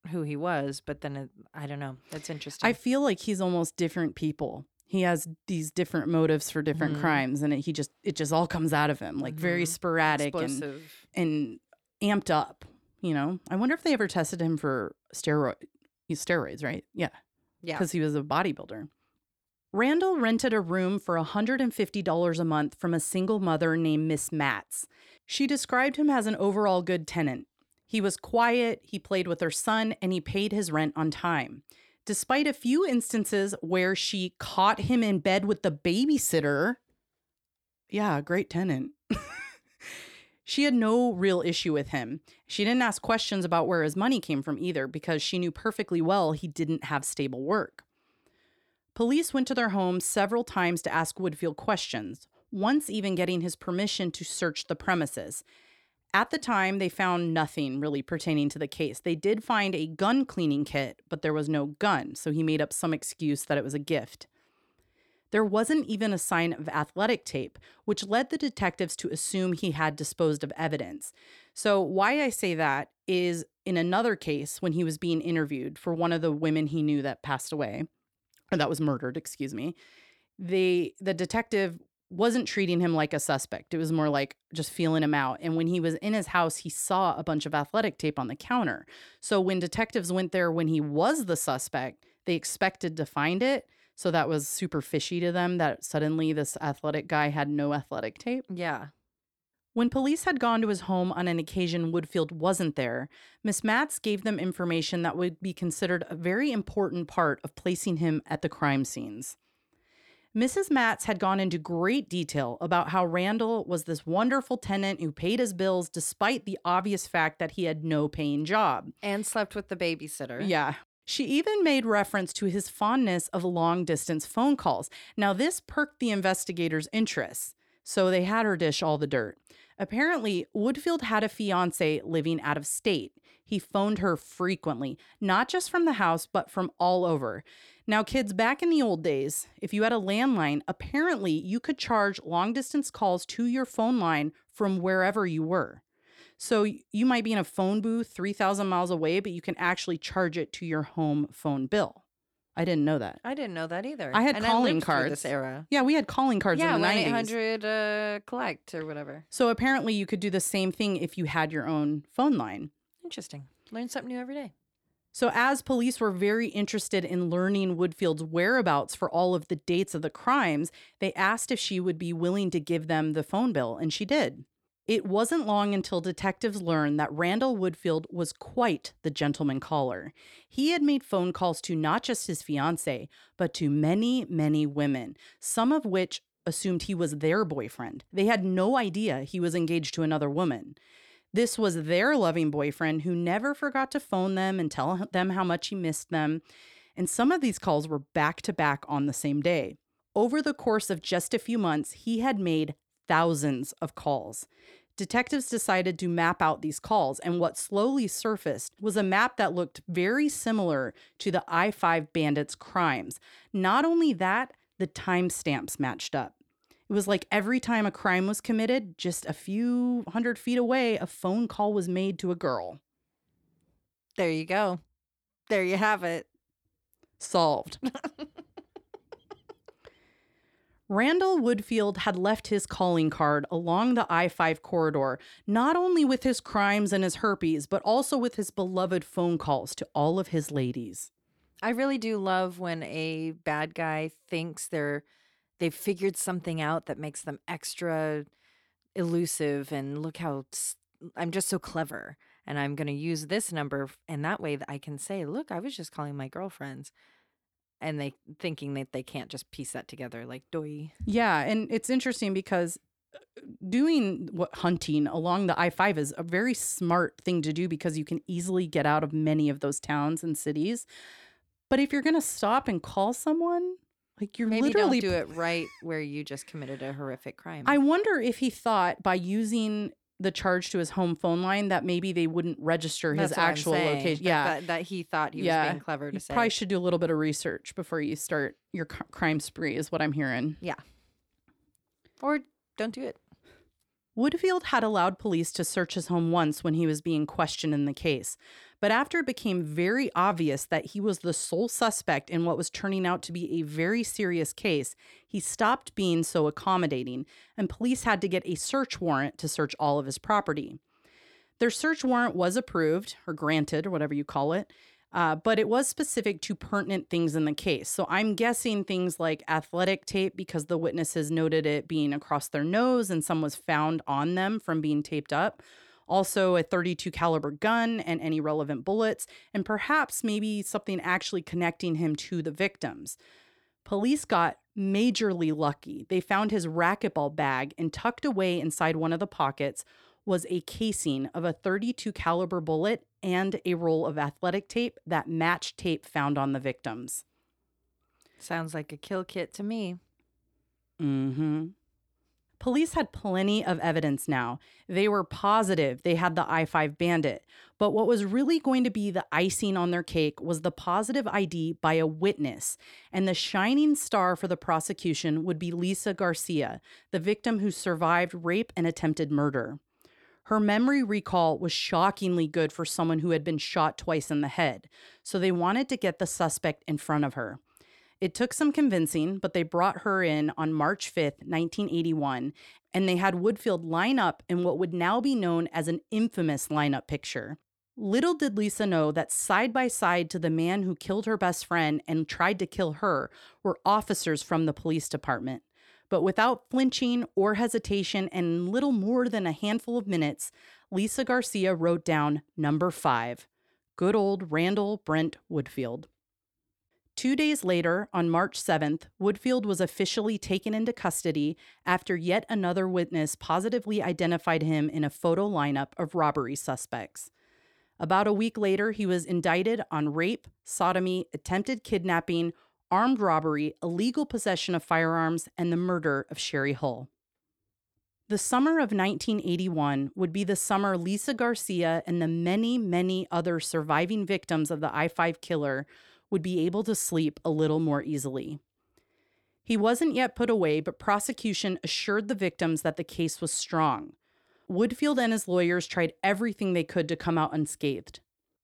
who he was, but then it, I don't know. That's interesting. I feel like he's almost different people. He has these different motives for different Mhm. crimes, and it, he just it just all comes out of him like very Mhm. sporadic and Explosive. and amped up. You know, I wonder if they ever tested him for steroid He's steroids, right? Yeah, Yeah. because he was a bodybuilder. Randall rented a room for $150 a month from a single mother named Miss Matz. She described him as an overall good tenant. He was quiet, he played with her son, and he paid his rent on time. Despite a few instances where she caught him in bed with the babysitter, yeah, great tenant. She had no real issue with him. She didn't ask questions about where his money came from either because she knew perfectly well he didn't have stable work. Police went to their home several times to ask Woodfield questions, once even getting his permission to search the premises. At the time, they found nothing really pertaining to the case. They did find a gun cleaning kit, but there was no gun, so he made up some excuse that it was a gift. There wasn't even a sign of athletic tape, which led the detectives to assume he had disposed of evidence. So, why I say that is in another case when he was being interviewed for one of the women he knew that passed away, or that was murdered, excuse me. The the detective wasn't treating him like a suspect. It was more like just feeling him out. And when he was in his house, he saw a bunch of athletic tape on the counter. So when detectives went there when he was the suspect, they expected to find it. So that was super fishy to them that suddenly this athletic guy had no athletic tape. Yeah. When police had gone to his home on an occasion Woodfield wasn't there, Miss Matz gave them information that would be considered a very important part of placing him at the crime scenes. Mrs. Matz had gone into great detail about how Randall was this wonderful tenant who paid his bills despite the obvious fact that he had no paying job. And slept with the babysitter. Yeah. She even made reference to his fondness of long distance phone calls. Now, this perked the investigators' interest, so they had her dish all the dirt. Apparently, Woodfield had a fiance living out of state. He phoned her frequently, not just from the house, but from all over. Now, kids, back in the old days, if you had a landline, apparently you could charge long distance calls to your phone line from wherever you were. So you might be in a phone booth 3,000 miles away, but you can actually charge it to your home phone bill. I didn't know that. I didn't know that either. I had and calling I cards. This era. Yeah, we had calling cards yeah, in the one 90s. eight hundred uh, collect or whatever. So apparently you could do the same thing if you had your own phone line. Interesting. Learn something new every day. So, as police were very interested in learning Woodfield's whereabouts for all of the dates of the crimes, they asked if she would be willing to give them the phone bill, and she did. It wasn't long until detectives learned that Randall Woodfield was quite the gentleman caller. He had made phone calls to not just his fiancee, but to many, many women, some of which assumed he was their boyfriend. They had no idea he was engaged to another woman. This was their loving boyfriend who never forgot to phone them and tell them how much he missed them. And some of these calls were back to back on the same day. Over the course of just a few months, he had made thousands of calls. Detectives decided to map out these calls, and what slowly surfaced was a map that looked very similar to the I 5 bandits' crimes. Not only that, the timestamps matched up. It was like every time a crime was committed, just a few hundred feet away, a phone call was made to a girl. There you go. There you have it. Solved. Randall Woodfield had left his calling card along the I 5 corridor, not only with his crimes and his herpes, but also with his beloved phone calls to all of his ladies. I really do love when a bad guy thinks they're they've figured something out that makes them extra elusive and look how I'm just so clever and I'm going to use this number and that way I can say, "Look, I was just calling my girlfriends." And they thinking that they can't just piece that together like doy. Yeah, and it's interesting because uh, doing what hunting along the I-5 is a very smart thing to do because you can easily get out of many of those towns and cities. But if you're going to stop and call someone, like you're Maybe literally don't do it right where you just committed a horrific crime. I wonder if he thought by using the charge to his home phone line that maybe they wouldn't register his That's I'm actual location. Yeah. that, that he thought he was being clever to You say. probably should do a little bit of research before you start your c- crime spree, is what I'm hearing. Yeah, or don't do it. Woodfield had allowed police to search his home once when he was being questioned in the case. But after it became very obvious that he was the sole suspect in what was turning out to be a very serious case, he stopped being so accommodating, and police had to get a search warrant to search all of his property. Their search warrant was approved, or granted, or whatever you call it, uh, but it was specific to pertinent things in the case. So I'm guessing things like athletic tape because the witnesses noted it being across their nose and some was found on them from being taped up. Also, a 32 caliber gun and any relevant bullets, and perhaps maybe something actually connecting him to the victims. Police got majorly lucky. They found his racquetball bag and tucked away inside one of the pockets was a casing of a 32 caliber bullet and a roll of athletic tape that matched tape found on the victims. Sounds like a kill kit to me. Mhm. Police had plenty of evidence now. They were positive they had the I 5 bandit. But what was really going to be the icing on their cake was the positive ID by a witness. And the shining star for the prosecution would be Lisa Garcia, the victim who survived rape and attempted murder. Her memory recall was shockingly good for someone who had been shot twice in the head. So they wanted to get the suspect in front of her. It took some convincing, but they brought her in on March 5th, 1981, and they had Woodfield line up in what would now be known as an infamous lineup picture. Little did Lisa know that side by side to the man who killed her best friend and tried to kill her were officers from the police department. But without flinching or hesitation, and in little more than a handful of minutes, Lisa Garcia wrote down number five good old Randall Brent Woodfield. Two days later, on March 7th, Woodfield was officially taken into custody after yet another witness positively identified him in a photo lineup of robbery suspects. About a week later, he was indicted on rape, sodomy, attempted kidnapping, armed robbery, illegal possession of firearms, and the murder of Shari Hull. The summer of 1981 would be the summer Lisa Garcia and the many, many other surviving victims of the I 5 killer would be able to sleep a little more easily. He wasn't yet put away, but prosecution assured the victims that the case was strong. Woodfield and his lawyers tried everything they could to come out unscathed.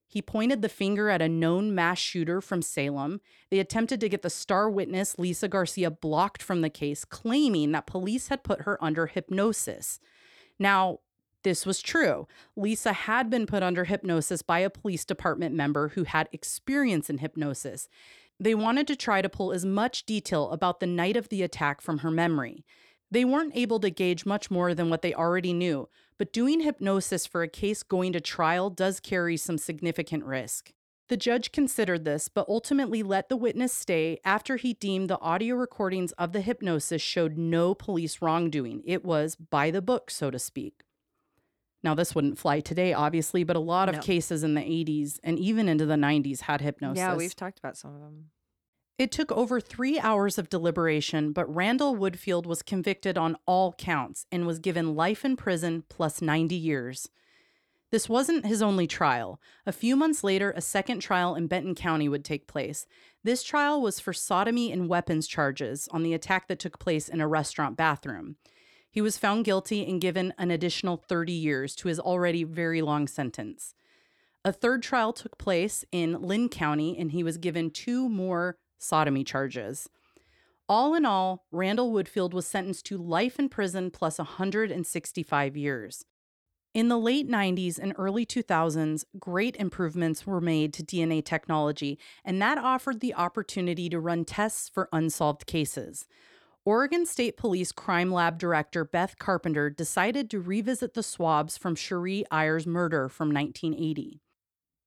He pointed the finger at a known mass shooter from Salem. They attempted to get the star witness, Lisa Garcia, blocked from the case, claiming that police had put her under hypnosis. Now, this was true. Lisa had been put under hypnosis by a police department member who had experience in hypnosis. They wanted to try to pull as much detail about the night of the attack from her memory. They weren't able to gauge much more than what they already knew, but doing hypnosis for a case going to trial does carry some significant risk. The judge considered this, but ultimately let the witness stay after he deemed the audio recordings of the hypnosis showed no police wrongdoing. It was by the book, so to speak. Now, this wouldn't fly today, obviously, but a lot of No. cases in the 80s and even into the 90s had hypnosis. Yeah, we've talked about some of them. It took over three hours of deliberation, but Randall Woodfield was convicted on all counts and was given life in prison plus 90 years. This wasn't his only trial. A few months later, a second trial in Benton County would take place. This trial was for sodomy and weapons charges on the attack that took place in a restaurant bathroom. He was found guilty and given an additional 30 years to his already very long sentence. A third trial took place in Linn County, and he was given two more sodomy charges. All in all, Randall Woodfield was sentenced to life in prison plus 165 years. In the late 90s and early 2000s, great improvements were made to DNA technology, and that offered the opportunity to run tests for unsolved cases. Oregon State Police Crime Lab Director Beth Carpenter decided to revisit the swabs from Cherie Ayers' murder from 1980.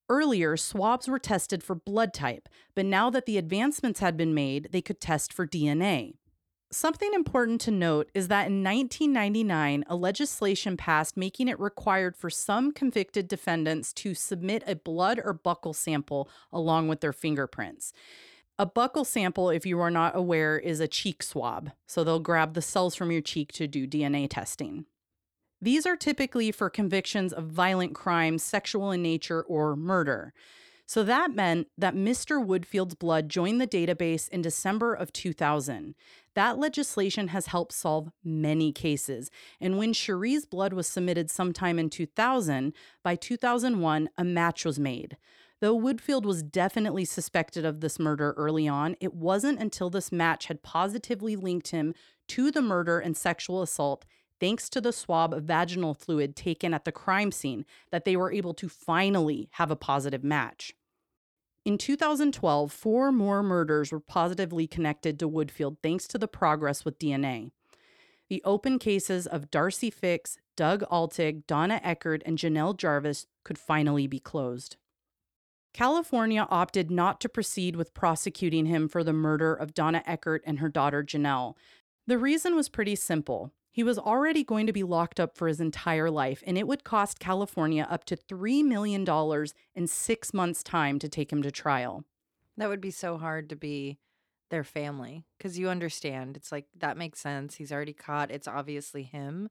Earlier, swabs were tested for blood type, but now that the advancements had been made, they could test for DNA. Something important to note is that in 1999, a legislation passed making it required for some convicted defendants to submit a blood or buccal sample along with their fingerprints. A buccal sample, if you are not aware, is a cheek swab. So they'll grab the cells from your cheek to do DNA testing. These are typically for convictions of violent crimes, sexual in nature, or murder. So that meant that Mr. Woodfield's blood joined the database in December of 2000. That legislation has helped solve many cases. And when Cherie's blood was submitted sometime in 2000, by 2001, a match was made. Though Woodfield was definitely suspected of this murder early on, it wasn't until this match had positively linked him to the murder and sexual assault, thanks to the swab of vaginal fluid taken at the crime scene, that they were able to finally have a positive match. In 2012, four more murders were positively connected to Woodfield thanks to the progress with DNA. The open cases of Darcy Fix, Doug Altig, Donna Eckert, and Janelle Jarvis could finally be closed. California opted not to proceed with prosecuting him for the murder of Donna Eckert and her daughter Janelle. The reason was pretty simple. He was already going to be locked up for his entire life, and it would cost California up to $3 million in six months' time to take him to trial. That would be so hard to be their family because you understand. It's like that makes sense. He's already caught. It's obviously him.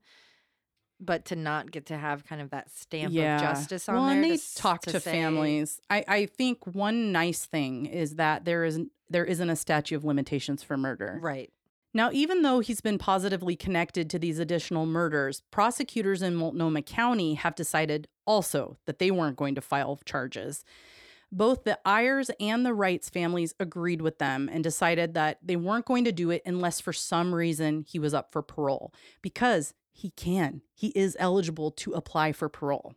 But to not get to have kind of that stamp of justice on well, there. they s- talk to, say- families. I, I think one nice thing is that there is there isn't a statute of limitations for murder. Right. Now, even though he's been positively connected to these additional murders, prosecutors in Multnomah County have decided also that they weren't going to file charges. Both the Ayers and the Reitz families agreed with them and decided that they weren't going to do it unless for some reason he was up for parole, because he can. He is eligible to apply for parole.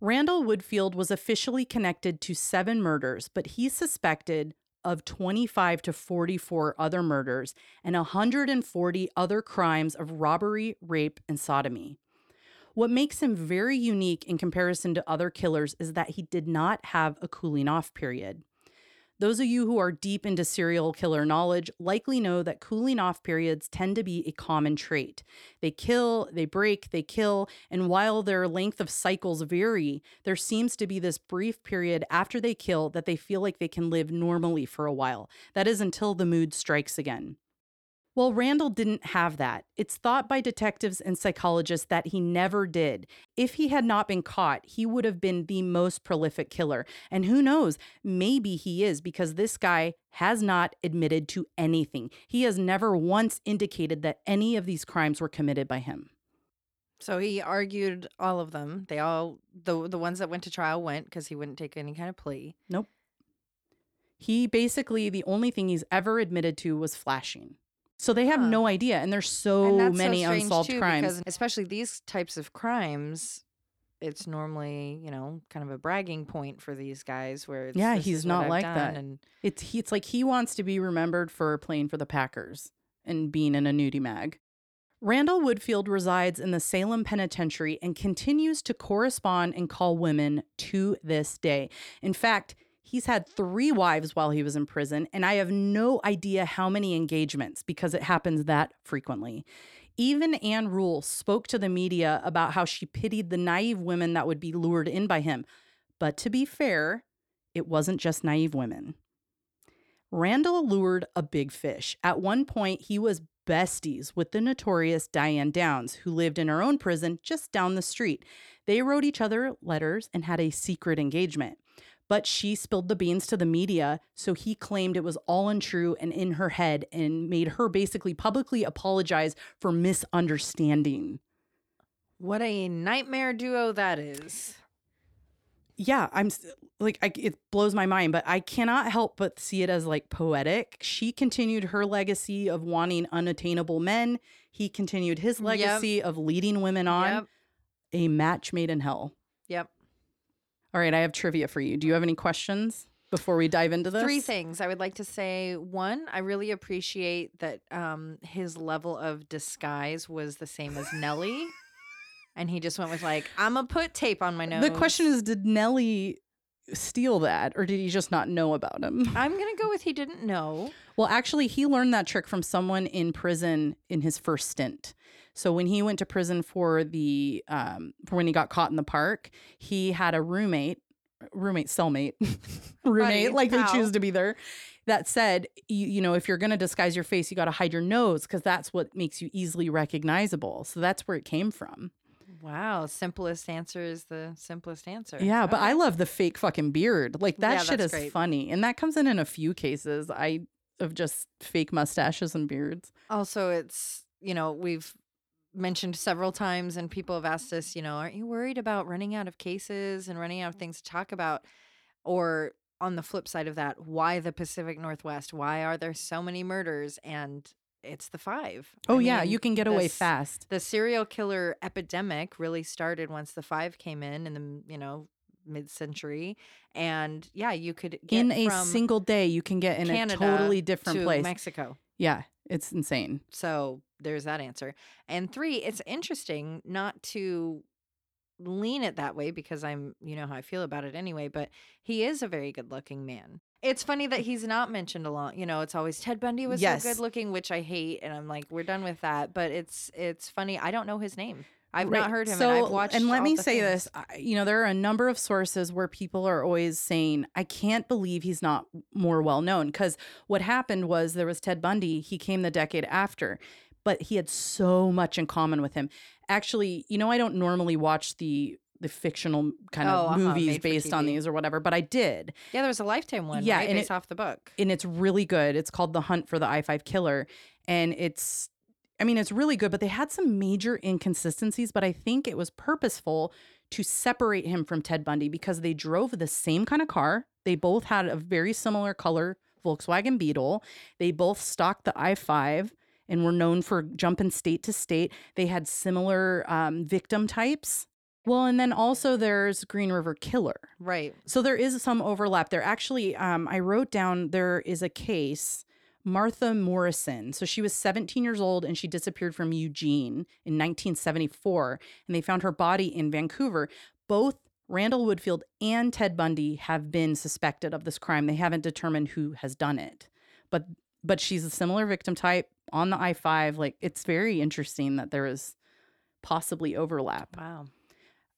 Randall Woodfield was officially connected to seven murders, but he's suspected of 25 to 44 other murders and 140 other crimes of robbery, rape, and sodomy. What makes him very unique in comparison to other killers is that he did not have a cooling off period. Those of you who are deep into serial killer knowledge likely know that cooling off periods tend to be a common trait. They kill, they break, they kill, and while their length of cycles vary, there seems to be this brief period after they kill that they feel like they can live normally for a while. That is until the mood strikes again. Well, Randall didn't have that. It's thought by detectives and psychologists that he never did. If he had not been caught, he would have been the most prolific killer. And who knows, maybe he is because this guy has not admitted to anything. He has never once indicated that any of these crimes were committed by him. So he argued all of them. They all the the ones that went to trial went because he wouldn't take any kind of plea. Nope. He basically, the only thing he's ever admitted to was flashing. So they have Huh. no idea. And there's so and many so unsolved too, crimes. especially these types of crimes. It's normally, you know, kind of a bragging point for these guys where it's, Yeah, he's not like done," that. And It's he, it's like he wants to be remembered for playing for the Packers and being in a nudie mag. Randall Woodfield resides in the Salem Penitentiary and continues to correspond and call women to this day. In fact, he's had three wives while he was in prison, and I have no idea how many engagements because it happens that frequently. Even Ann Rule spoke to the media about how she pitied the naive women that would be lured in by him. But to be fair, it wasn't just naive women. Randall lured a big fish. At one point, he was besties with the notorious Diane Downs, who lived in her own prison just down the street. They wrote each other letters and had a secret engagement. But she spilled the beans to the media, so he claimed it was all untrue and in her head and made her basically publicly apologize for misunderstanding. what a nightmare duo that is. yeah, I'm like, I, it blows my mind, but I cannot help but see it as like poetic. She continued her legacy of wanting unattainable men. He continued his Yep. legacy of leading women on. Yep. A match made in hell. All right, I have trivia for you. Do you have any questions before we dive into this? Three things I would like to say. One, I really appreciate that um, his level of disguise was the same as Nelly. and he just went with like, I'm gonna put tape on my nose. The question is, did Nelly steal that, or did he just not know about him? I'm gonna go with he didn't know. Well, actually, he learned that trick from someone in prison in his first stint. So when he went to prison for the um, for when he got caught in the park, he had a roommate, roommate, cellmate, roommate, Buddy, like they choose to be there. That said, you, you know, if you're going to disguise your face, you got to hide your nose because that's what makes you easily recognizable. So that's where it came from. Wow, simplest answer is the simplest answer. Yeah, but Okay. I love the fake fucking beard. Like that Yeah, shit is great. funny, and that comes in in a few cases. I of just fake mustaches and beards. Also, it's, you know, we've mentioned several times and people have asked us, you know, aren't you worried about running out of cases and running out of mm. things to talk about? Or on the flip side of that, why the Pacific Northwest? Why are there so many murders? And it's the five. I Oh yeah, you can get away this- fast. The serial killer epidemic really started once the five came in in the, you know, mid century. And yeah, you could get in a single day you can get in Canada a totally different to place Mexico. yeah it's insane So there's that answer. And three, it's interesting not to lean it that way because I'm, you know how I feel about it anyway, but he is a very good looking man. It's funny that he's not mentioned a lot. You know, it's always Ted Bundy was Yes. so good looking, which I hate, and I'm like, we're done with that. But it's it's funny. I don't know his name. I've Right. not heard him. So, and I've watched. and let me say things. this: you know, there are a number of sources where people are always saying, "I can't believe he's not more well known." Because what happened was there was Ted Bundy. He came the decade after, but he had so much in common with him. Actually, you know, I don't normally watch the the fictional kind Oh, of uh-huh, movies made based on these or whatever, but I did. Yeah, there was a Lifetime one, Yeah, right, and based it- off the book. and it's really good. It's called The Hunt for the I5 Killer. And it's, I mean, it's really good, but they had some major inconsistencies, but I think it was purposeful to separate him from Ted Bundy because they drove the same kind of car. They both had a very similar color Volkswagen Beetle. They both stocked the i5 and were known for jumping state to state. They had similar um, victim types. Well, and then also there's Green River Killer. Right. So there is some overlap there. Actually, um, I wrote down there is a case, Martha Morrison. So she was 17 years old and she disappeared from Eugene in 1974, and they found her body in Vancouver. Both Randall Woodfield and Ted Bundy have been suspected of this crime. They haven't determined who has done it, but but she's a similar victim type on the I five. Like it's very interesting that there is possibly overlap. Wow.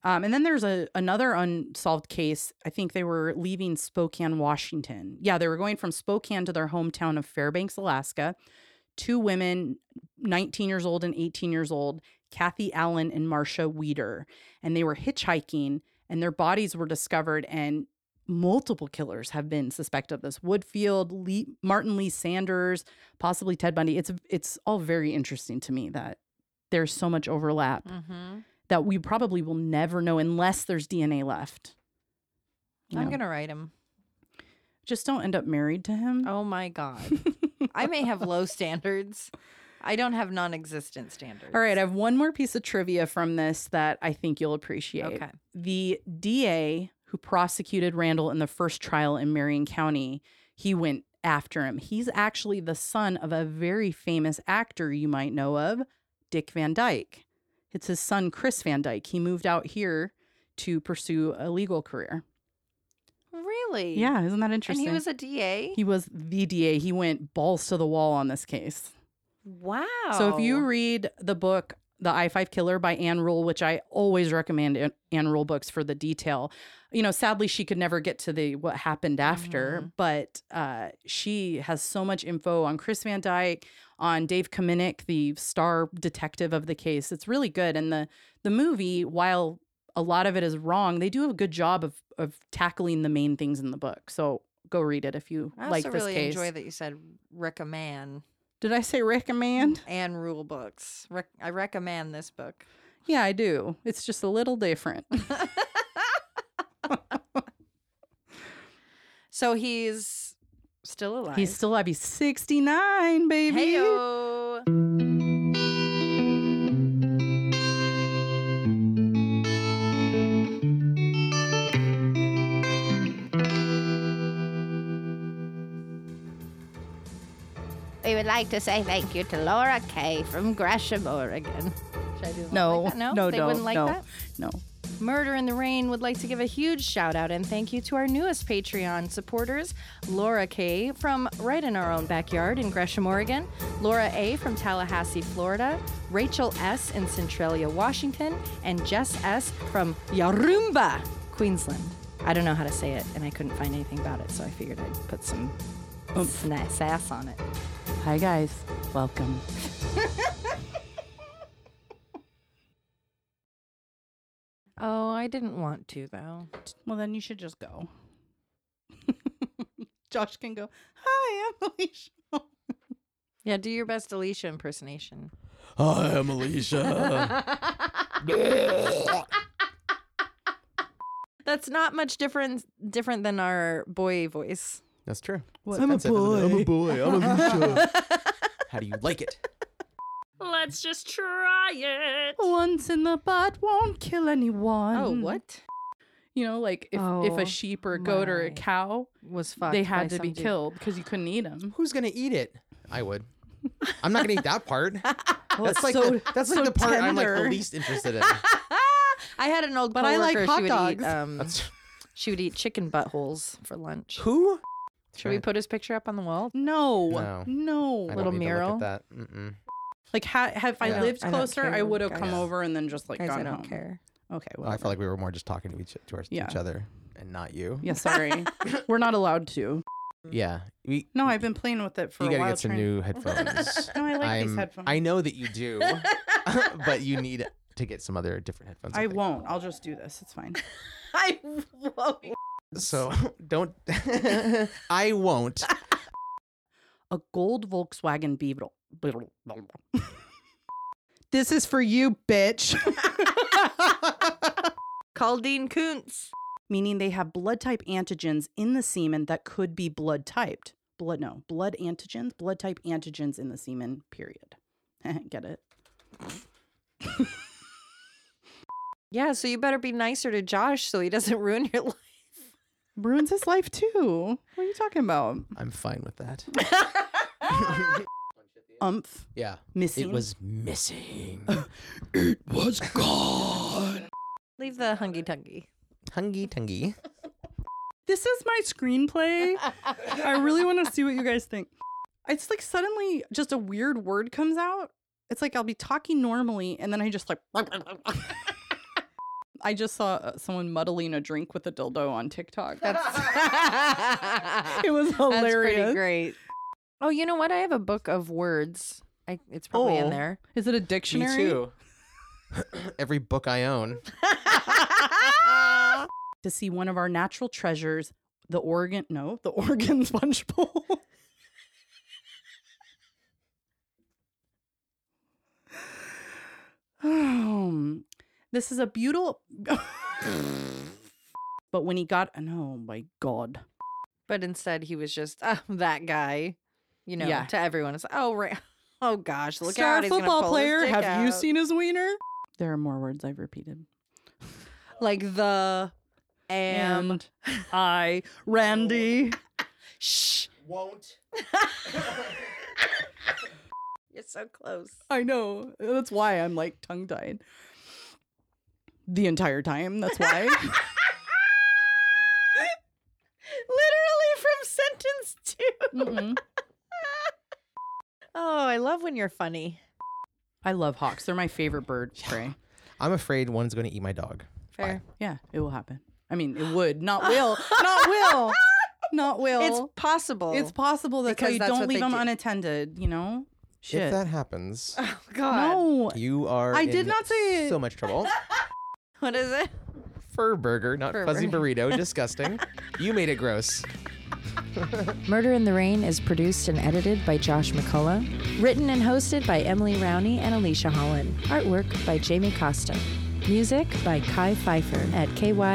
Um, and then there's a another unsolved case. I think they were leaving Spokane, Washington. Yeah, they were going from Spokane to their hometown of Fairbanks, Alaska. Two women, 19 years old and 18 years old, Kathy Allen and Marcia Weeder, and they were hitchhiking, and their bodies were discovered. And multiple killers have been suspected of this. Woodfield, Lee, Martin Lee Sanders, possibly Ted Bundy. It's it's all very interesting to me that there's so much overlap Mm-hmm. that we probably will never know unless there's DNA left. You I'm know, gonna write him. just don't end up married to him. Oh my god. I may have low standards. I don't have non-existent standards. All right, I have one more piece of trivia from this that I think you'll appreciate. Okay. The DA who prosecuted Randall in the first trial in Marion County, he went after him. He's actually the son of a very famous actor you might know of, Dick Van Dyke. It's his son, Chris Van Dyke. He moved out here to pursue a legal career. Really? Yeah, isn't that interesting? And he was a DA. He was the DA. He went balls to the wall on this case. wow. So if you read the book The I5 Killer by Ann Rule, which I always recommend Ann Rule books for the detail. You know, sadly she could never get to the what happened after, Mhm. but uh, she has so much info on Chris Van Dyke, on Dave Kamenick, the star detective of the case. It's really good. And the the movie, while a lot of it is wrong, they do a good job of of tackling the main things in the book. So go read it if you I like this really case. enjoy that you said recommend Did I say recommend? Ann Rule books. Rec- I recommend this book. Yeah, I do. It's just a little different. So he's still alive. He's still alive. He's 69, baby. Heyo. We would like to say thank you to Laura Kay from Gresham, Oregon. Should I do one No, like that? no, no, they don't, wouldn't like no. that. No. Murder in the Rain would like to give a huge shout out and thank you to our newest Patreon supporters Laura K. from right in our own backyard in Gresham, Oregon, Laura A. from Tallahassee, Florida, Rachel S. in Centralia, Washington, and Jess S. from Yarumba, Queensland. I don't know how to say it and I couldn't find anything about it, so I figured I'd put some sna- sass on it. Hi, guys. Welcome. Oh, I didn't want to though. Well, then you should just go. Josh can go, Hi, I'm Alicia. Yeah, do your best Alicia impersonation. Hi, I'm Alicia. That's not much different different than our boy voice. That's true. What? I'm a boy. I'm a boy. I'm Alicia. How do you like it? Let's just try it. Once in the butt won't kill anyone. Oh, what? You know, like if, if Oh, a sheep or a goat or a my. cow, Was fucked. they by had to some be dude. killed because you couldn't eat them. Who's gonna eat it? I would. I'm not gonna eat that part. Well, That's it's like so- the, that's so like the part I'm like the tender. least interested in. I had an old But I like coworker, hot she would dogs. Eat, um, That's she would eat chicken buttholes for lunch. who? Should we put his picture up on the wall? No, No. no. I don't Little need to mural? Look at that. Mm-mm. Like, ha- have I I lived closer, I care, would have come guys. over and then just like Guys, gone I don't home. care. Okay, Well, well, I felt like we were more just talking to each to, our, Yeah. each other and not you. yeah, sorry, we're not allowed to. Yeah. We, No, I've been playing with it for a while. you a gotta while. get some trying- new headphones. No, I like these I'm- headphones. I know that you do, but you need to get some other different headphones. I think. won't. I'll just do this. It's fine. I won't. So don't. I won't. A gold Volkswagen Beetle. This is for you, bitch. Caldine Kuntz. Meaning they have blood type antigens in the semen that could be blood typed. Blood, no, blood antigens, blood type antigens in the semen, period. Get it? Yeah, so you better be nicer to Josh so he doesn't ruin your life. Ruins his life too. What are you talking about? I'm fine with that. Umph. Yeah. Missing. It was missing. It was gone. Leave the hungy tungy. Hungy tungy. This is my screenplay. I really want to see what you guys think. It's like suddenly just a weird word comes out. It's like I'll be talking normally and then I just like. I just saw uh, someone muddling a drink with a dildo on TikTok. That's it was That's pretty hilarious. great. Oh, you know what? I have a book of words. I, it's probably Oh. in there. Is it a Me dictionary? too. Every book I own. To see one of our natural treasures, the Oregon no, the Oregon sponge bowl. Um, this is a beautiful. but when he got, oh my god, But instead, he was just uh, that guy. You know, Yeah. to everyone, it's oh right, oh gosh, look star out, he's football pull player. dick Have you seen his wiener? There are more words I've repeated. like the am? And I, Randy. Shh, Won't. you're so close. I know. That's why I'm like tongue tied. The entire time. That's why. Literally from sentence two. Mm-mm. Oh, I love when you're funny. I love hawks. They're my favorite bird prey. I'm afraid one's going to eat my dog. Fair. Yeah, it will happen. I mean, it would, not will, not will, not will. It's possible. it's possible. That's why Because you that's don't what leave they them do. unattended. You know, shit. If that happens, oh God. no, you are. I did in not say it. so much trouble. What is it? Fur burger, not Fur fuzzy burger. burrito. Disgusting. you made it gross. Murder in the Rain is produced and edited by Josh McCullough. Written and hosted by Emily Rowney and Alicia Holland. Artwork by Jamie Costa. Music by Kai Pfeiffer at kyfifer.com.